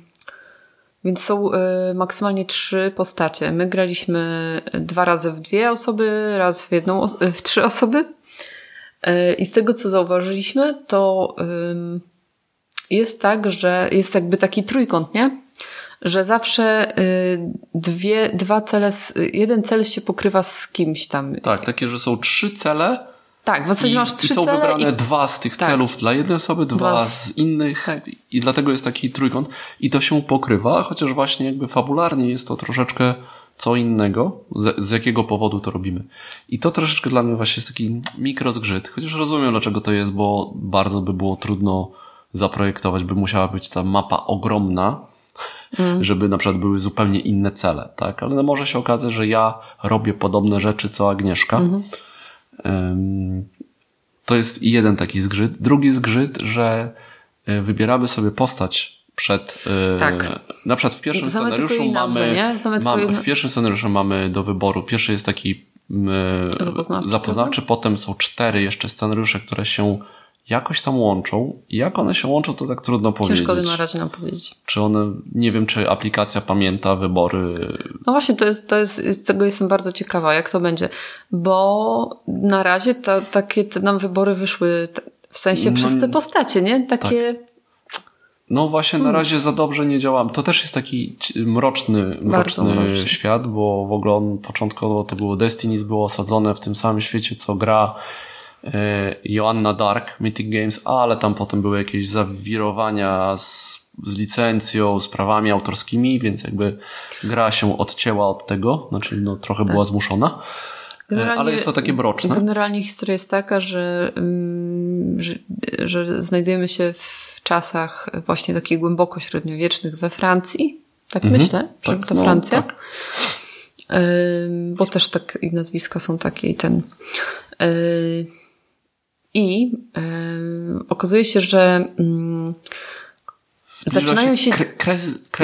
więc są y, maksymalnie trzy postacie. My graliśmy dwa razy w dwie osoby, raz w jedną, os- w trzy osoby. Y, I z tego, co zauważyliśmy, to jest tak, że jest jakby taki trójkąt, nie? Że zawsze y, dwie, dwa cele, jeden cel się pokrywa z kimś tam. Tak, takie, że są trzy cele Tak, w zasadzie i, masz i trzy są cele wybrane i dwa z tych Tak. celów dla jednej osoby, dwa, Dwa z... z- innych tak. i dlatego jest taki trójkąt i to się pokrywa, chociaż właśnie jakby fabularnie jest to troszeczkę co innego, z, z jakiego powodu to robimy. I to troszeczkę dla mnie właśnie jest taki mikrozgrzyt, chociaż rozumiem dlaczego to jest, bo bardzo by było trudno zaprojektować, by musiała być ta mapa ogromna, Mm. żeby na przykład były zupełnie inne cele, tak? Ale no może się okazać, że ja robię podobne rzeczy co Agnieszka. Mhm. Ym, To jest jeden taki zgrzyt. Drugi zgrzyt, że y, wybieramy sobie postać przed. y, Tak. Na przykład w pierwszym Znamy scenariuszu nazwę, mamy. tylko w pierwszym scenariuszu mamy do wyboru. Pierwszy jest taki y, Zapoznawczy, zapoznawczy, potem są cztery jeszcze scenariusze, które się jakoś tam łączą. I jak one się łączą, to tak trudno powiedzieć. ciężko na razie nam powiedzieć. Czy one, nie wiem, czy aplikacja pamięta wybory. No właśnie, to jest, to jest, z tego jestem bardzo ciekawa, jak to będzie. Bo na razie ta, takie nam wybory wyszły w sensie No przez te postacie, nie? Takie. No właśnie, Hmm. na razie za dobrze nie działam. To też jest taki mroczny, mroczny mroczny. świat, bo w ogóle on początkowo to było Destiny, było osadzone w tym samym świecie, co gra Joanna Dark, Mythic Games, ale tam potem były jakieś zawirowania z, z licencją, z prawami autorskimi, więc jakby gra się odcięła od tego, znaczy no, trochę była zmuszona. Ale jest to takie mroczne. Generalnie historia jest taka, że, mm, że, że znajdujemy się w czasach właśnie takich głęboko średniowiecznych we Francji. Tak mhm. myślę, że tak, to no, Francja. Tak. Bo też tak i nazwiska są takie i ten. I okazuje się, że mm, zaczynają się,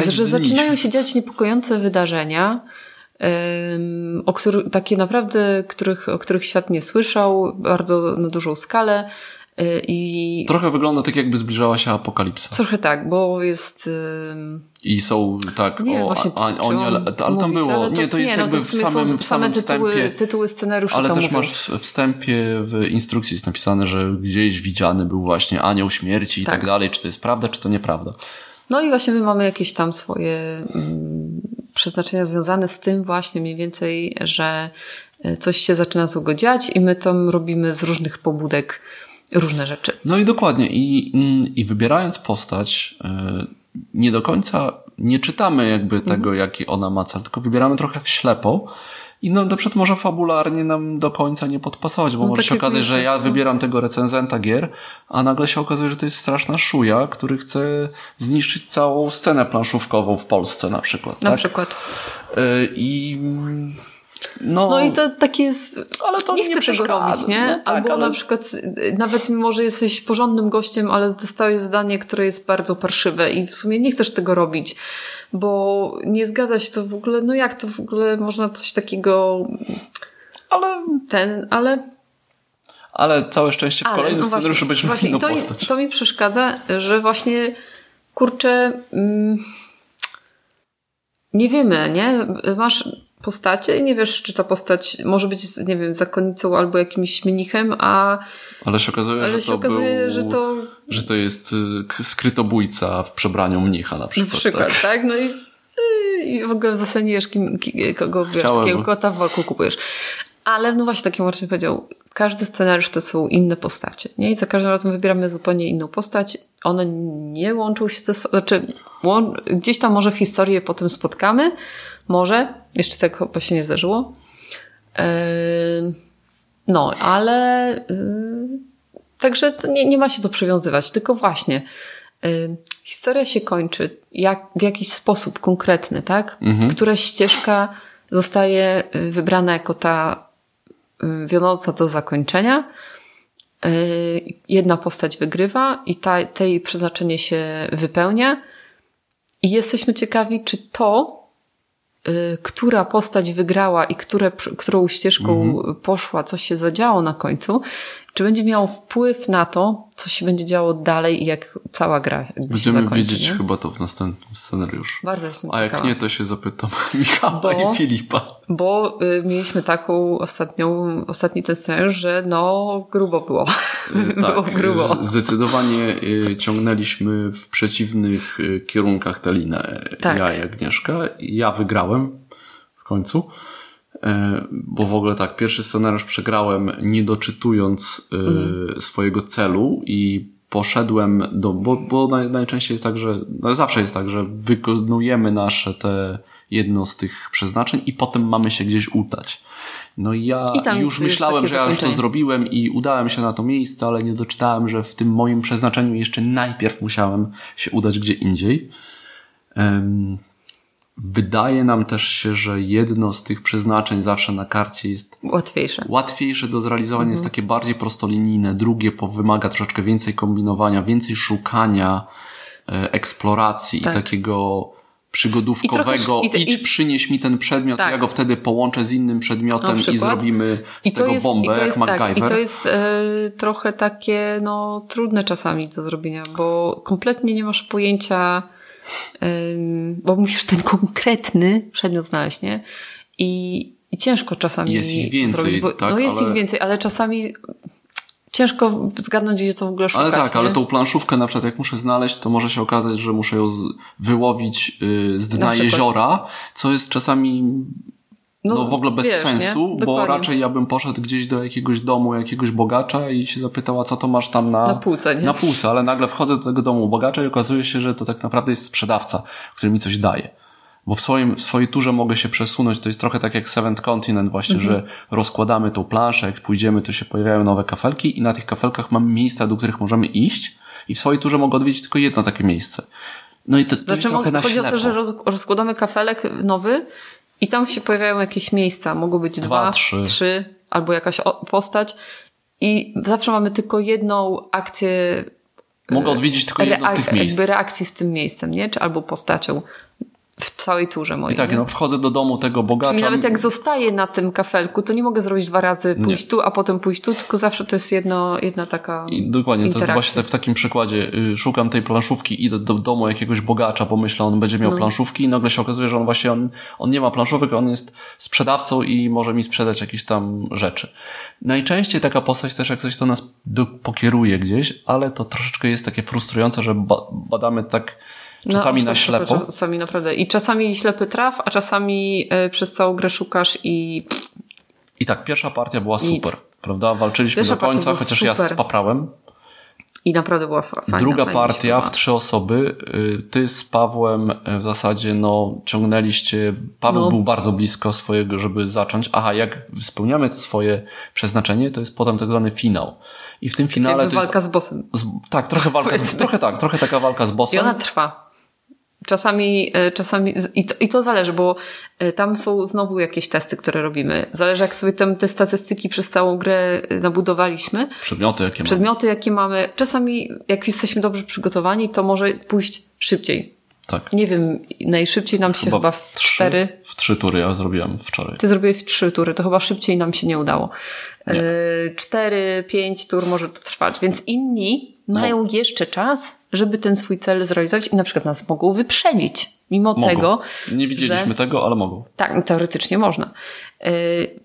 że zaczynają się dziać niepokojące wydarzenia, o których, takie naprawdę, których, o których świat nie słyszał, bardzo na dużą skalę. Y, I... Trochę wygląda tak, jakby zbliżała się apokalipsa. Trochę tak, bo jest. I są tak. Nie, o, właśnie, a, oni, ale, ale tam było. Ale to, nie, to jest nie, no jakby no to w, samym, w samym tytuły, wstępie. Tytuły scenariusza ale też mówią. masz w wstępie w instrukcji jest napisane, że gdzieś widziany był właśnie anioł śmierci i tak, tak dalej. Czy to jest prawda, czy to nieprawda. No i właśnie my mamy jakieś tam swoje mm, przeznaczenia związane z tym właśnie mniej więcej, że e, coś się zaczyna złego dziać i my tam robimy z różnych pobudek różne rzeczy. No i dokładnie. I, mm, i wybierając postać, e, nie do końca nie czytamy jakby mhm. tego, jaki ona ma cel, tylko wybieramy trochę w ślepo. I no, na przykład może fabularnie nam do końca nie podpasować, bo no, może się okazać, że ja no. wybieram tego recenzenta gier, a nagle się okazuje, że to jest straszna szuja, który chce zniszczyć całą scenę planszówkową w Polsce na przykład. Na tak? przykład. E, I no, no i to takie jest. Ale to nie chcę tego robić, nie? No tak, Albo ale... na przykład, nawet mimo, że jesteś porządnym gościem, ale dostałeś zdanie, które jest bardzo parszywe i w sumie nie chcesz tego robić, bo nie zgadza się to w ogóle. No jak to w ogóle można coś takiego. Ale. Ten, ale. Ale całe szczęście w ale, kolejnym no scenariuszu będziemy właśnie, inną to, postać. To mi przeszkadza, że właśnie kurczę. Mm, nie wiemy, nie? Masz postacie i nie wiesz, czy ta postać może być, nie wiem, zakonnicą albo jakimś mnichem, a... Ale się okazuje, ale że, się to okazuje był, że to... Że to jest y, skrytobójca w przebraniu mnicha na przykład. Na przykład, tak? tak? No i, i w ogóle zaseniujesz kim, kogo wiesz, takiego kota wokół kupujesz. Ale no właśnie, tak jak Marcin powiedział, każdy scenariusz to są inne postacie, nie? I za każdym razem wybieramy zupełnie inną postać. One nie łączą się ze sobą, znaczy gdzieś tam może w historii potem spotkamy, może, jeszcze tak chyba się nie zdarzyło. No, ale także nie, nie ma się co przywiązywać, tylko właśnie historia się kończy jak, w jakiś sposób konkretny, tak? Mhm. Któraś ścieżka zostaje y, wybrana jako ta y, wiodąca do zakończenia. Y, jedna postać wygrywa i ta, tej przeznaczenie się wypełnia. I jesteśmy ciekawi, czy to Y, która postać wygrała i które, którą ścieżką mhm. poszła, co się zadziało na końcu, czy będzie miało wpływ na to, co się będzie działo dalej i jak cała gra Będziemy zakończy, wiedzieć nie? chyba to w następnym scenariuszu. Bardzo jestem A ciekawa. jak nie, to się zapytam (laughs) Michała bo, i Filipa. Bo y, mieliśmy taką ostatnią, ostatni ten scenariusz, że no grubo było. Y, (laughs) tak, było grubo. Zdecydowanie y, ciągnęliśmy w przeciwnych y, kierunkach tę linę. Tak. Ja i Agnieszka. Ja wygrałem w końcu. E, bo w ogóle tak, pierwszy scenariusz przegrałem nie doczytując mm. swojego celu i poszedłem do, bo, bo najczęściej jest tak, że, no zawsze jest tak, że wykonujemy nasze te jedno z tych przeznaczeń i potem mamy się gdzieś udać. No i ja I już myślałem, że ja już to zrobiłem i udałem się na to miejsce, ale nie doczytałem, że w tym moim przeznaczeniu jeszcze najpierw musiałem się udać gdzie indziej. Um, Wydaje nam też się, że jedno z tych przeznaczeń zawsze na karcie jest łatwiejsze. Łatwiejsze do zrealizowania, mhm. jest takie bardziej prostolinijne, drugie wymaga troszeczkę więcej kombinowania, więcej szukania, e, eksploracji tak. i takiego przygodówkowego, I trochę, idź, i, przynieś mi ten przedmiot, tak. ja go wtedy połączę z innym przedmiotem i zrobimy z I tego jest, bombę, jak jest, MacGyver. Tak, I to jest e, trochę takie no, trudne czasami do zrobienia, bo kompletnie nie masz pojęcia bo musisz ten konkretny przedmiot znaleźć, nie? I, i ciężko czasami jest ich więcej, zrobić, bo, tak, no jest ale... ich więcej, ale czasami ciężko zgadnąć, gdzie to w ogóle szukać. Ale tak, nie? ale tą planszówkę na przykład jak muszę znaleźć, to może się okazać, że muszę ją wyłowić y, z dna jeziora, co jest czasami no, no w ogóle bez wiesz, sensu, bo raczej ja bym poszedł gdzieś do jakiegoś domu, jakiegoś bogacza i się zapytała, co to masz tam na, na półce, nie? Na półce, ale nagle wchodzę do tego domu bogacza i okazuje się, że to tak naprawdę jest sprzedawca, który mi coś daje. Bo w, swoim, w swojej turze mogę się przesunąć, to jest trochę tak jak Seventh Continent właśnie, mhm. że rozkładamy tą planszę, jak pójdziemy, to się pojawiają nowe kafelki i na tych kafelkach mamy miejsca, do których możemy iść i w swojej turze mogę odwiedzić tylko jedno takie miejsce. No i to, to znaczy, jest trochę na Chodzi ślepo. o to, że roz, rozkładamy kafelek nowy i tam się pojawiają jakieś miejsca. Mogą być dwa, dwa trzy. trzy, albo jakaś postać. I zawsze mamy tylko jedną akcję. Mogę odwiedzić tylko jedno z tych miejsc. Jakby reakcji z tym miejscem, nie? Czy albo postacią w całej turze mojej. I tak, no wchodzę do domu tego bogacza. Czyli nawet jak zostaję na tym kafelku, to nie mogę zrobić dwa razy pójść nie. tu, a potem pójść tu, tylko zawsze to jest jedno, jedna taka I Dokładnie, to właśnie w takim przykładzie y, szukam tej planszówki, idę do domu jakiegoś bogacza, bo myślę, on będzie miał no. planszówki i nagle się okazuje, że on właśnie, on, on nie ma planszówek, on jest sprzedawcą i może mi sprzedać jakieś tam rzeczy. Najczęściej taka postać też jak coś to nas pokieruje gdzieś, ale to troszeczkę jest takie frustrujące, że badamy tak Czasami no, na ślepo. Czasami naprawdę. I czasami ślepy traf, a czasami y, przez całą grę szukasz i... I tak, pierwsza partia była Nic. super, prawda? Walczyliśmy pierwsza do końca, chociaż super. ja spaprałem. I naprawdę była fajna. Druga partia w trzy osoby. Y, ty z Pawłem y, w zasadzie no, ciągnęliście. Paweł no. był bardzo blisko swojego, żeby zacząć. Aha, jak spełniamy to swoje przeznaczenie, to jest potem tak zwany finał. I w tym finale. Jakby walka jest, z bossem. Z, tak, trochę walka. Z, (laughs) trochę tak, trochę taka walka z bossem. I ona trwa. Czasami, e, czasami i to, i to zależy, bo e, tam są znowu jakieś testy, które robimy. Zależy, jak sobie tam te statystyki przez całą grę e, nabudowaliśmy. Przedmioty, jakie mamy. Przedmioty, jakie mamy. Czasami, jak jesteśmy dobrze przygotowani, to może pójść szybciej. Tak. Nie wiem, najszybciej nam się chyba, chyba w, cztery. W trzy tury ja zrobiłem wczoraj. Ty zrobiłeś w trzy tury, to chyba szybciej nam się nie udało. Nie. Cztery, pięć tur może to trwać, więc inni mają no. jeszcze czas, żeby ten swój cel zrealizować i na przykład nas mogą wyprzedzić. Mimo mogą. tego. Nie widzieliśmy że... tego, ale mogą. Tak, teoretycznie można. Yy,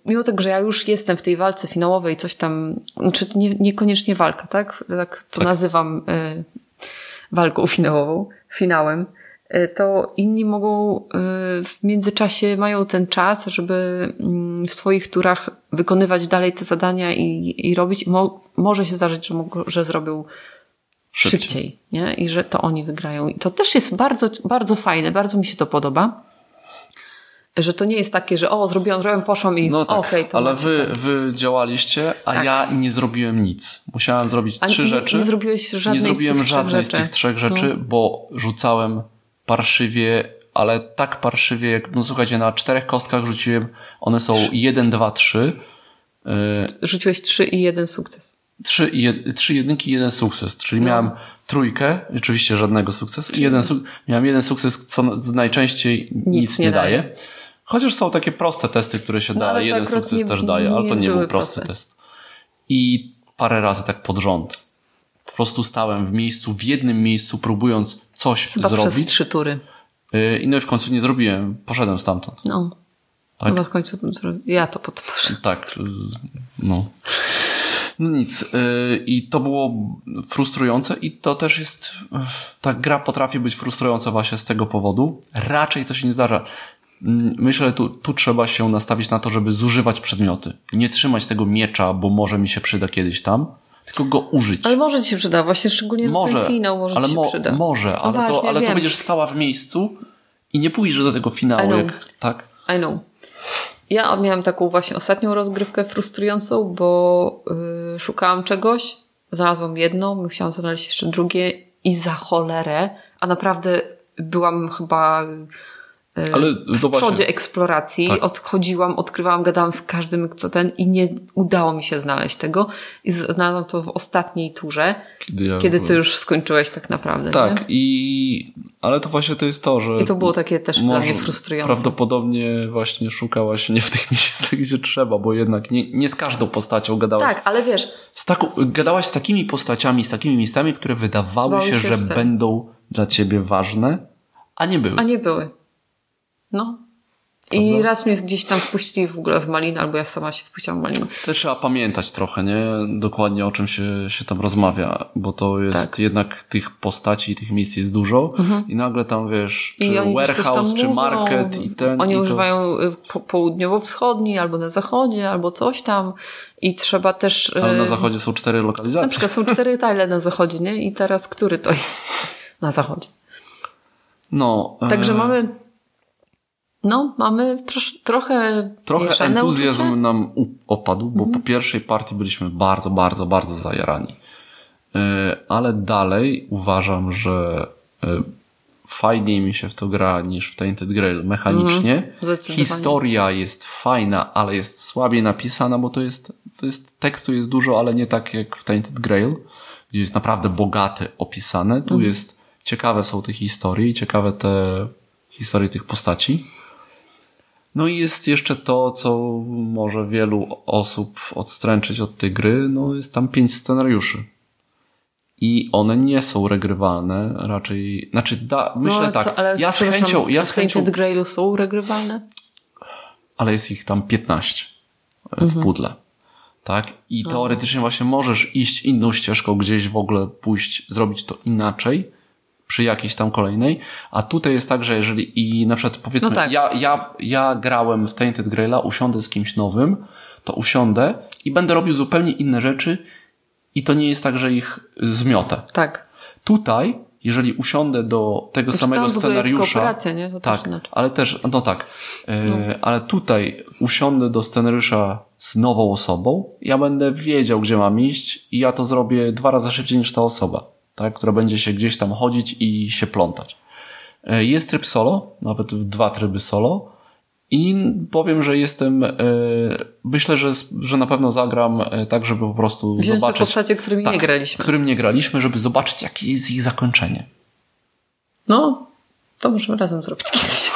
mimo tego, że ja już jestem w tej walce finałowej, coś tam, znaczy nie, niekoniecznie walka, tak? Tak to tak. nazywam yy, walką finałową, finałem to inni mogą yy, w międzyczasie mają ten czas, żeby mm, w swoich turach wykonywać dalej te zadania i, i robić. Mo może się zdarzyć, że, że zrobią szybciej. szybciej, nie? I że to oni wygrają. I to też jest bardzo, bardzo fajne, bardzo mi się to podoba. Że to nie jest takie, że o, zrobiłam, zrobiłam, poszłam i no tak, okej, okay, Ale wy, wy działaliście, a tak. ja nie zrobiłem nic. Musiałem zrobić a trzy nie, rzeczy. Nie zrobiłeś żadnej Nie zrobiłem z tych żadnej z tych trzech rzeczy, no. bo rzucałem parszywie, ale tak parszywie, jak, no słuchajcie, na czterech kostkach rzuciłem, one są jeden, dwa, trzy. Rzuciłeś trzy i jeden sukces trzy, jed, trzy jedynki i jeden sukces, czyli no. miałem trójkę, oczywiście żadnego sukcesu, i jeden miałem jeden sukces, co najczęściej nic, nic nie, nie daje. daje. Chociaż są takie proste testy, które się no, daje, jeden sukces nie, też daje, ale to nie był prosty proste. test. I parę razy tak pod rząd. Po prostu stałem w miejscu, w jednym miejscu, próbując coś Chyba zrobić. Przez trzy tury. Y, I no i w końcu nie zrobiłem. Poszedłem stamtąd. No. Tak? Chyba w końcu. Ja to podposzę. Tak. Y, no. No nic. Y, I to było frustrujące i to też jest, ta gra potrafi być frustrująca właśnie z tego powodu. Raczej to się nie zdarza. Mm, myślę, że tu, tu trzeba się nastawić na to, żeby zużywać przedmioty. Nie trzymać tego miecza, bo może mi się przyda kiedyś tam, tylko go użyć. Ale może ci się przyda, właśnie szczególnie może, ten finał może ale ci się mo przyda. Może, ale, no właśnie, to, ale to będziesz stała w miejscu i nie pójdziesz do tego finału, jak, tak? I know. Ja miałam taką właśnie ostatnią rozgrywkę frustrującą, bo yy, szukałam czegoś, znalazłam jedno, musiałam znaleźć jeszcze drugie i za cholerę, a naprawdę byłam chyba Ale w przodzie właśnie. eksploracji. Tak. Odchodziłam, odkrywałam, gadałam z każdym, kto ten i nie udało mi się znaleźć tego. I znalazłam to w ostatniej turze, kiedy, ja kiedy ty już skończyłeś tak naprawdę. Tak, nie? i ale to właśnie to jest to, że. I to było takie też dla mnie frustrujące. Prawdopodobnie właśnie szukałaś nie w tych (laughs) miejscach, gdzie trzeba, bo jednak nie, nie z każdą postacią gadałaś. Tak, ale wiesz. Z taką, gadałaś z takimi postaciami, z takimi miejscami, które wydawały się, się, że będą dla ciebie ważne, a nie były. A nie były. No. I Prawda? raz mnie gdzieś tam wpuścili w ogóle w malinę, albo ja sama się wpuściłam w malinę. Też trzeba pamiętać trochę, nie? Dokładnie o czym się, się tam rozmawia, bo to jest Tak. jednak tych postaci, tych miejsc jest dużo i nagle tam wiesz, czy I warehouse, czy mówią, market i ten. Oni i używają y, po, południowo-wschodni, albo na zachodzie, albo coś tam. I trzeba też... Ale na y, zachodzie są cztery Na lokalizacje. przykład są cztery tile na zachodzie, nie? I teraz który to jest na zachodzie? No, Także e, mamy... No, mamy trosz, trochę Trochę entuzjazm uczucia. nam opadł, bo Mhm. po pierwszej partii byliśmy bardzo, bardzo, bardzo zajarani. E, Ale dalej uważam, że e, fajniej mi się w to gra niż w Tainted Grail mechanicznie. Mhm. Historia jest fajna, ale jest słabiej napisana, bo to jest, to jest tekstu jest dużo, ale nie tak jak w Tainted Grail, gdzie jest naprawdę bogate opisane. Tu Mhm. jest ciekawe są te historie i ciekawe te historie tych postaci. No i jest jeszcze to, co może wielu osób odstręczyć od tej gry, no jest tam pięć scenariuszy. I one nie są regrywalne, raczej, znaczy da, myślę no, tak, co, ale, ja z chęcią, ja z w chęcią, Grailu są regrywalne? ale jest ich tam 15 w Mhm. pudle. Tak? I No. teoretycznie właśnie możesz iść inną ścieżką, gdzieś w ogóle pójść, zrobić to inaczej, przy jakiejś tam kolejnej, a tutaj jest tak, że jeżeli i na przykład powiedzmy, No tak. ja, ja, ja grałem w Tainted Graila, usiądę z kimś nowym, to usiądę i będę robił zupełnie inne rzeczy i to nie jest tak, że ich zmiotę. Tak. Tutaj, jeżeli usiądę do tego Znaczy, samego scenariusza. nie? To też tak, inaczej. ale też, no tak. E, Ale tutaj usiądę do scenariusza z nową osobą, ja będę wiedział, gdzie mam iść i ja to zrobię dwa razy szybciej niż ta osoba, tak, która będzie się gdzieś tam chodzić i się plątać. E, Jest tryb solo, nawet dwa tryby solo. I powiem, że jestem, e, myślę, że, że na pewno zagram e, tak, żeby po prostu Wziąć zobaczyć. postacie, którymi nie graliśmy. Którym nie graliśmy, żeby zobaczyć, jakie jest ich zakończenie. No, to możemy razem zrobić kiedyś.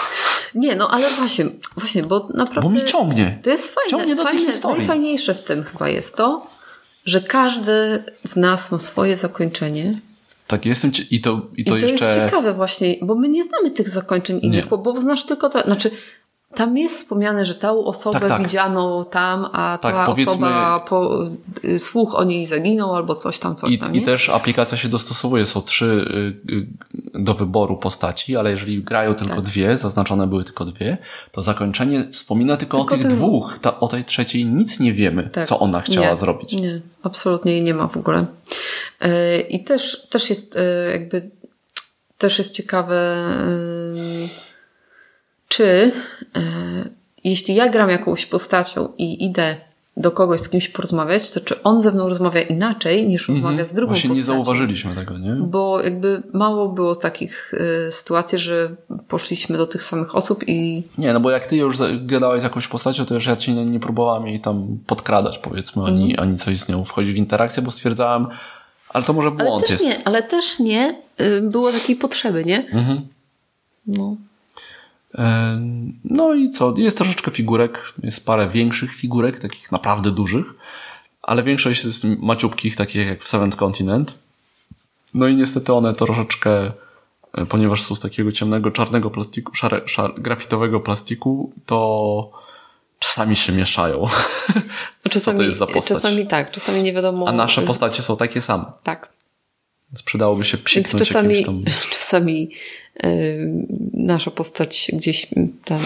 Nie, no ale właśnie, właśnie, bo naprawdę... Bo mi ciągnie. To jest fajne. Ciągnie do fajne historii. najfajniejsze w tym chyba jest to, że każdy z nas ma swoje zakończenie. Tak, jestem ci- i to, i I to, to jeszcze. jest ciekawe właśnie, bo my nie znamy tych zakończeń innych, bo, bo znasz tylko to, znaczy tam jest wspomniane, że tą osobę Tak, tak. widziano tam, a Tak, ta powiedzmy- osoba, po, y, słuch o niej zaginął albo coś tam, coś I, tam, nie? I też aplikacja się dostosowuje. Są trzy y, y, do wyboru postaci, ale jeżeli grają tylko Tak. dwie, zaznaczone były tylko dwie, to zakończenie wspomina tylko, Tylko o tych tych dwóch. Ta, o tej trzeciej nic nie wiemy, Tak. co ona chciała nie, zrobić. Nie, absolutnie jej nie ma w ogóle. Yy, I też, też jest yy, jakby też jest ciekawe, yy, czy yy, jeśli ja gram jakąś postacią i idę do kogoś z kimś porozmawiać, to czy on ze mną rozmawia inaczej niż rozmawia z drugą. Właśnie nie postacią? zauważyliśmy tego, nie? Bo jakby mało było takich y, sytuacji, że poszliśmy do tych samych osób i Nie, no bo jak ty już gadałeś z jakąś postacią, to już ja ci nie, nie próbowałem jej tam podkradać, powiedzmy, ani, Mhm. ani coś z nią wchodzić w interakcję, bo stwierdzałem, ale to może ale błąd też jest. nie, ale też nie y, było takiej potrzeby, nie? Mhm. No. E, No i co? Jest troszeczkę figurek, jest parę większych figurek, takich naprawdę dużych, ale większość jest maciubkich, takich jak w Seventh Continent. No i niestety one troszeczkę, e, ponieważ są z takiego ciemnego, czarnego plastiku, szare, szar, grafitowego plastiku, to czasami się mieszają. Czasami, (laughs) Co to jest za postać? czasami tak, czasami nie wiadomo. A nasze postacie są takie same. Tak. Więc przydałoby się psiknąć czasami, jakimś tam... (laughs) czasami y, nasza postać gdzieś tam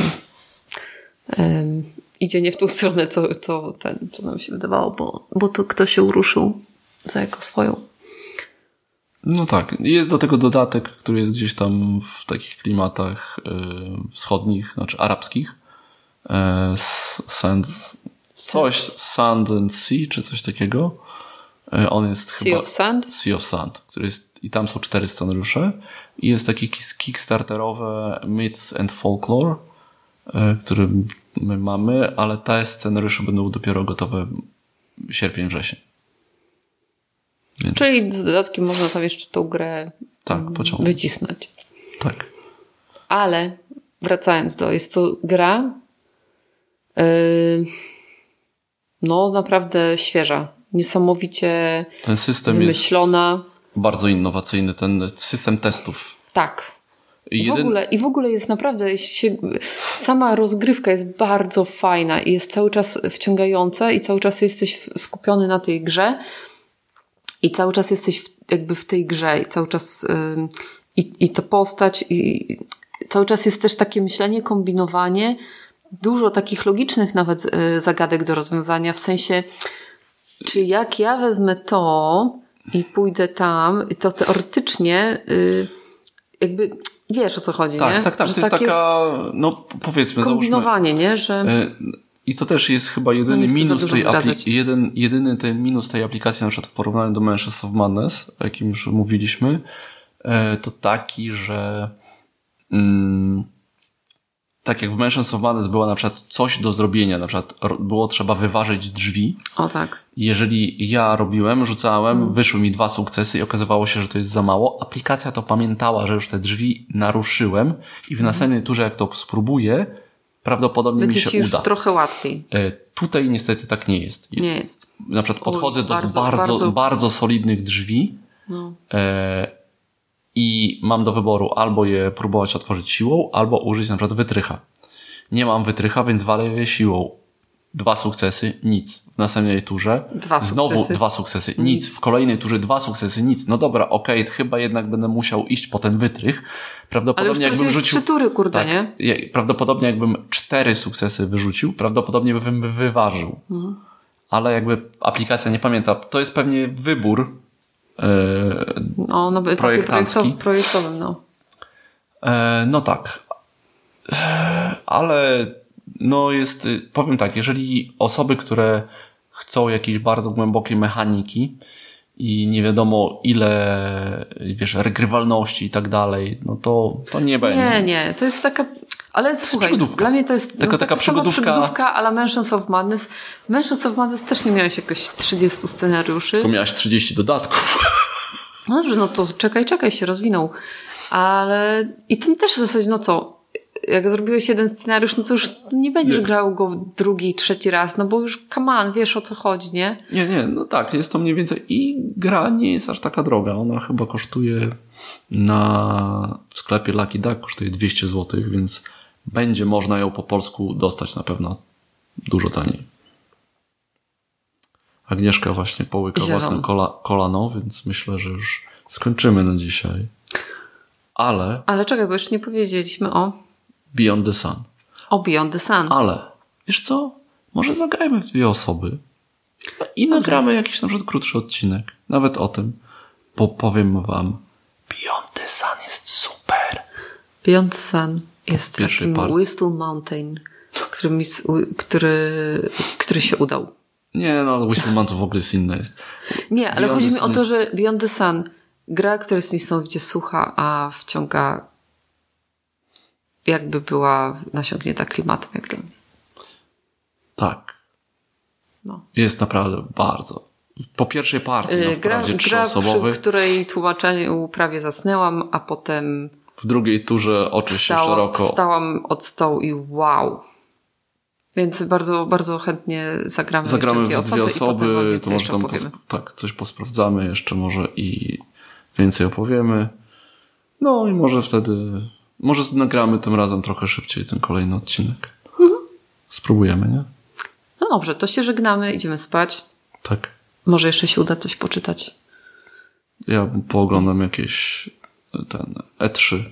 idzie nie w tą stronę, co, co, ten, co nam się wydawało, bo, bo to ktoś się uruszył za jako swoją. No tak. Jest do tego dodatek, który jest gdzieś tam w takich klimatach y, wschodnich, znaczy arabskich. E, s- sand, coś, Sand and Sea, czy coś takiego. E, on jest Sea chyba... of Sand? Sea of Sand, który jest, i tam są cztery scenariusze. I jest taki kickstarterowe Myths and Folklore, e, który my mamy, ale te scenariusze będą dopiero gotowe sierpień, wrzesień. Więc Czyli z dodatkiem można tam jeszcze tą grę tak, pociągnąć. wycisnąć. Tak. Ale wracając do, jest to gra yy, no naprawdę świeża. Niesamowicie Ten system jest wymyślona. bardzo innowacyjny, ten system testów. Tak. I, w ogóle, I w ogóle jest naprawdę, się, sama rozgrywka jest bardzo fajna i jest cały czas wciągająca i cały czas jesteś skupiony na tej grze i cały czas jesteś w, jakby w tej grze i cały czas yy, i, i ta postać i cały czas jest też takie myślenie, kombinowanie, dużo takich logicznych nawet yy, zagadek do rozwiązania, w sensie czy jak ja wezmę to i pójdę tam, to teoretycznie yy, jakby wiesz o co chodzi, tak, nie? Tak, tak, Że to jest tak taka, jest no powiedzmy, kombinowanie, nie? Że... E, I to też jest chyba jedyny no minus tej aplikacji, jeden, jedyny ten minus tej aplikacji na przykład w porównaniu do Mansions of Madness, o jakim już mówiliśmy, e, to taki, że mm, tak jak w Mansions of Madness było na przykład coś do zrobienia, na przykład było trzeba wyważyć drzwi. O tak. Jeżeli ja robiłem, rzucałem, mm. wyszły mi dwa sukcesy i okazywało się, że to jest za mało, aplikacja to pamiętała, że już te drzwi naruszyłem i w mm. następnej turze jak to spróbuję, prawdopodobnie Będzie mi się już uda. trochę łatwiej. E, tutaj niestety tak nie jest. Nie jest. Na przykład podchodzę do bardzo, bardzo, bardzo, bardzo solidnych drzwi no. e, i mam do wyboru albo je próbować otworzyć siłą, albo użyć na przykład wytrycha. Nie mam wytrycha, więc walę je siłą. Dwa sukcesy, nic. W następnej turze dwa znowu sukcesy. dwa sukcesy, nic. nic. W kolejnej turze dwa sukcesy, nic. No dobra, okej, okay, chyba jednak będę musiał iść po ten wytrych. Prawdopodobnie jakbym rzucił. trzy tury, kurde, tak, nie? Prawdopodobnie jakbym cztery sukcesy wyrzucił, prawdopodobnie bym wyważył. Mhm. Ale jakby aplikacja nie pamięta. To jest pewnie wybór no, no, projektancki. projektowym, no. E, no tak. Ale no jest, powiem tak, jeżeli osoby, które chcą jakiejś bardzo głębokiej mechaniki i nie wiadomo ile, wiesz, regrywalności i tak dalej, no to, to nie będzie. Nie, nie, to jest taka ale to słuchaj, dla mnie to jest Tylko no, taka przygodówka. przygodówka, ale Mansions of Madness. Mansions of Madness też nie miałeś jakoś 30 scenariuszy. Tylko miałeś 30 dodatków. No dobrze, no to czekaj, czekaj, się rozwinął. Ale i ten też w zasadzie, no co, jak zrobiłeś jeden scenariusz, no to już nie będziesz nie. grał go drugi, trzeci raz, no bo już come on, wiesz o co chodzi, nie? Nie, nie, no tak, jest to mniej więcej i gra nie jest aż taka droga. Ona chyba kosztuje na w sklepie Lucky Duck kosztuje 200 zł, więc będzie można ją po polsku dostać na pewno dużo taniej. Agnieszka właśnie połyka Zielon. własne kola, kolano, więc myślę, że już skończymy na dzisiaj. Ale. Ale czekaj, bo jeszcze nie powiedzieliśmy o. Beyond the Sun. O Beyond the Sun. Ale, wiesz co? Może zagrajmy w dwie osoby i nagramy jakiś na przykład krótszy odcinek. Nawet o tym. Bo powiem wam, Beyond the Sun jest super. Beyond the Sun jest takim part. Whistle Mountain, który, mi, który, który się udał. Nie, no Whistle Mountain w ogóle jest inne jest. Nie, ale Beyond chodzi mi o to, że Beyond the Sun, gra, która jest niesamowicie sucha, a wciąga jakby była nasiągnięta klimatem, jak mnie. Tak. No. Jest naprawdę bardzo. Po pierwszej partii, no wprawdzie gra, trzyosobowej. Gra, przy której tłumaczeniu prawie zasnęłam, a potem w drugiej turze oczy się szeroko. Wstałam od stołu i wow. Więc bardzo, bardzo chętnie zagramy Zagramy w dwie osoby, osoby to może tam tak, coś posprawdzamy jeszcze może i więcej opowiemy. No i może wtedy, może nagramy tym razem trochę szybciej ten kolejny odcinek. Mhm. Spróbujemy, nie? No dobrze, to się żegnamy, idziemy spać. Tak. Może jeszcze się uda coś poczytać. Ja pooglądam jakieś ten E3.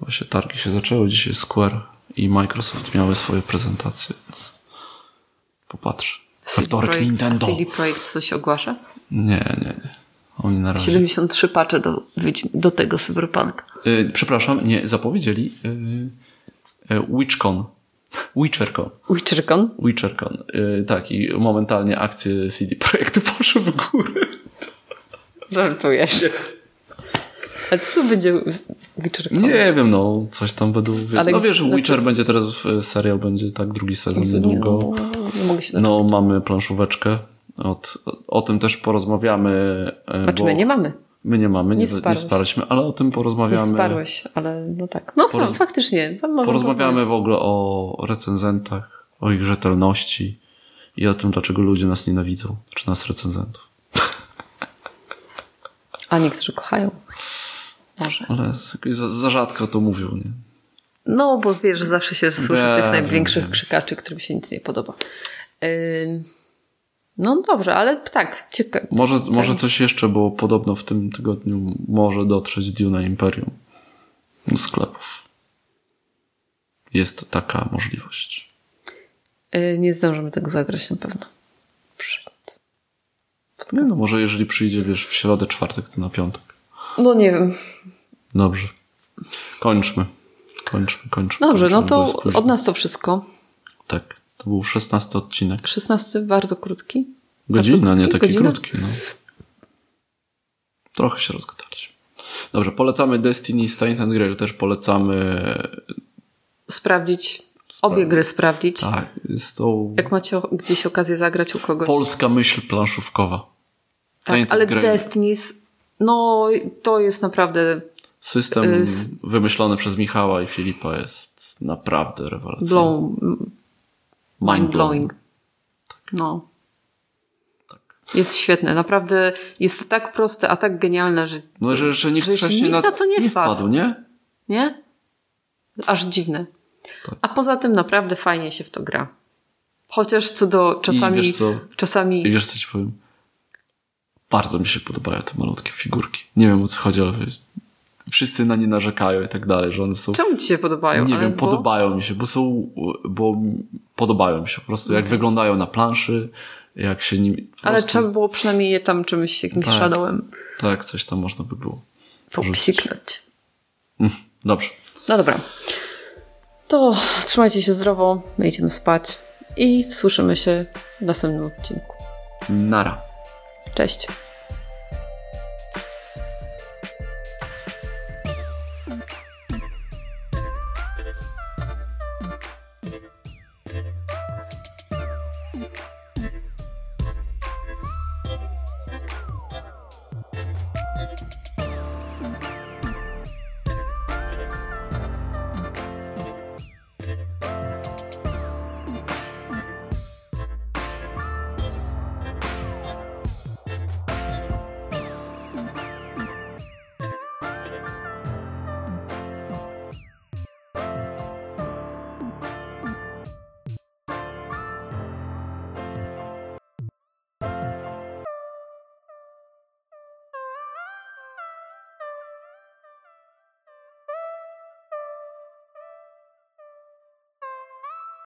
Właśnie targi się zaczęły, dzisiaj Square i Microsoft miały swoje prezentacje, więc popatrz. We wtorek Projekt, Nintendo. CD Projekt coś ogłasza? Nie, nie, nie. Oni na razie. 73 pacze do, do tego Cyberpunk. Yy, przepraszam, nie, zapowiedzieli yy, yy, WitchCon. Witchercon. Witchercon? Witchercon. Yy, tak, i momentalnie akcje CD Projektu poszły w górę. (laughs) Żartujesz. A co to będzie Witcher? Nie wiem, no, coś tam będą. Ale no wiesz, Witcher to... będzie teraz, serial będzie tak, drugi sezon niedługo. No, nie mogę się no, mamy planszóweczkę. Od, o tym też porozmawiamy. E, znaczy, my nie mamy. My nie mamy, nie, nie, nie sparliśmy, ale o tym porozmawiamy. Nie sparłeś, ale no tak. No Poroz... faktycznie. Porozmawiamy w ogóle o recenzentach, o ich rzetelności i o tym, dlaczego ludzie nas nienawidzą, czy nas recenzentów. A niektórzy kochają. Może. Ale za, za rzadko to mówił, nie? No, bo wiesz, zawsze się słyszy tych największych krzykaczy, którym się nic nie podoba. Ym, No dobrze, ale tak, ciekawe. Może, może coś jeszcze, bo podobno w tym tygodniu może dotrzeć Duna Imperium do sklepów. Jest taka możliwość. Y, Nie zdążymy tego zagrać na pewno. Przed. Nie, no może jeżeli przyjdzie, wiesz, w środę, czwartek, to na piątek. No nie wiem. Dobrze. Kończmy. Kończmy, kończmy. Dobrze, no kończmy, bo to od nas to wszystko. Tak. To był szesnasty odcinek. 16 bardzo krótki. Godzina, Bardzo nie krótki? taki Godzina? krótki. No. Trochę się rozgadaliśmy. Dobrze, polecamy Destiny, Steins and Grail też polecamy. Sprawdzić, Spra- obie gry sprawdzić. Tak, jest to Jak macie gdzieś okazję zagrać u kogoś. polska myśl planszówkowa. tak, ale Grail. Destiny's, no to jest naprawdę System y, wymyślony przez Michała i Filipa jest naprawdę rewelacyjny. blown, mind blowing. Tak. No. Jest świetne, naprawdę jest tak proste, a tak genialne, że No, że, że nikt Że wcześniej nikt na to nie wpadł. wpadł, nie? nie? Aż dziwne. Tak. A poza tym naprawdę fajnie się w to gra. Chociaż co do czasami, wiesz co? czasami I wiesz co ci powiem? Bardzo mi się podobają te malutkie figurki. Nie wiem o co chodzi, ale wszyscy na nie narzekają i tak dalej, że one są... czemu ci się podobają? Nie Ale wiem, bo- podobają mi się, bo są, bo podobają mi się po prostu, jak wyglądają na planszy, jak się nimi... po Ale prostu, trzeba było przynajmniej je tam czymś, jakimś Tak. shadowem Tak, coś tam można by było. popsiknąć. Mm, Dobrze. No dobra. To trzymajcie się zdrowo, my idziemy spać i słyszymy się w następnym odcinku. Nara. Cześć.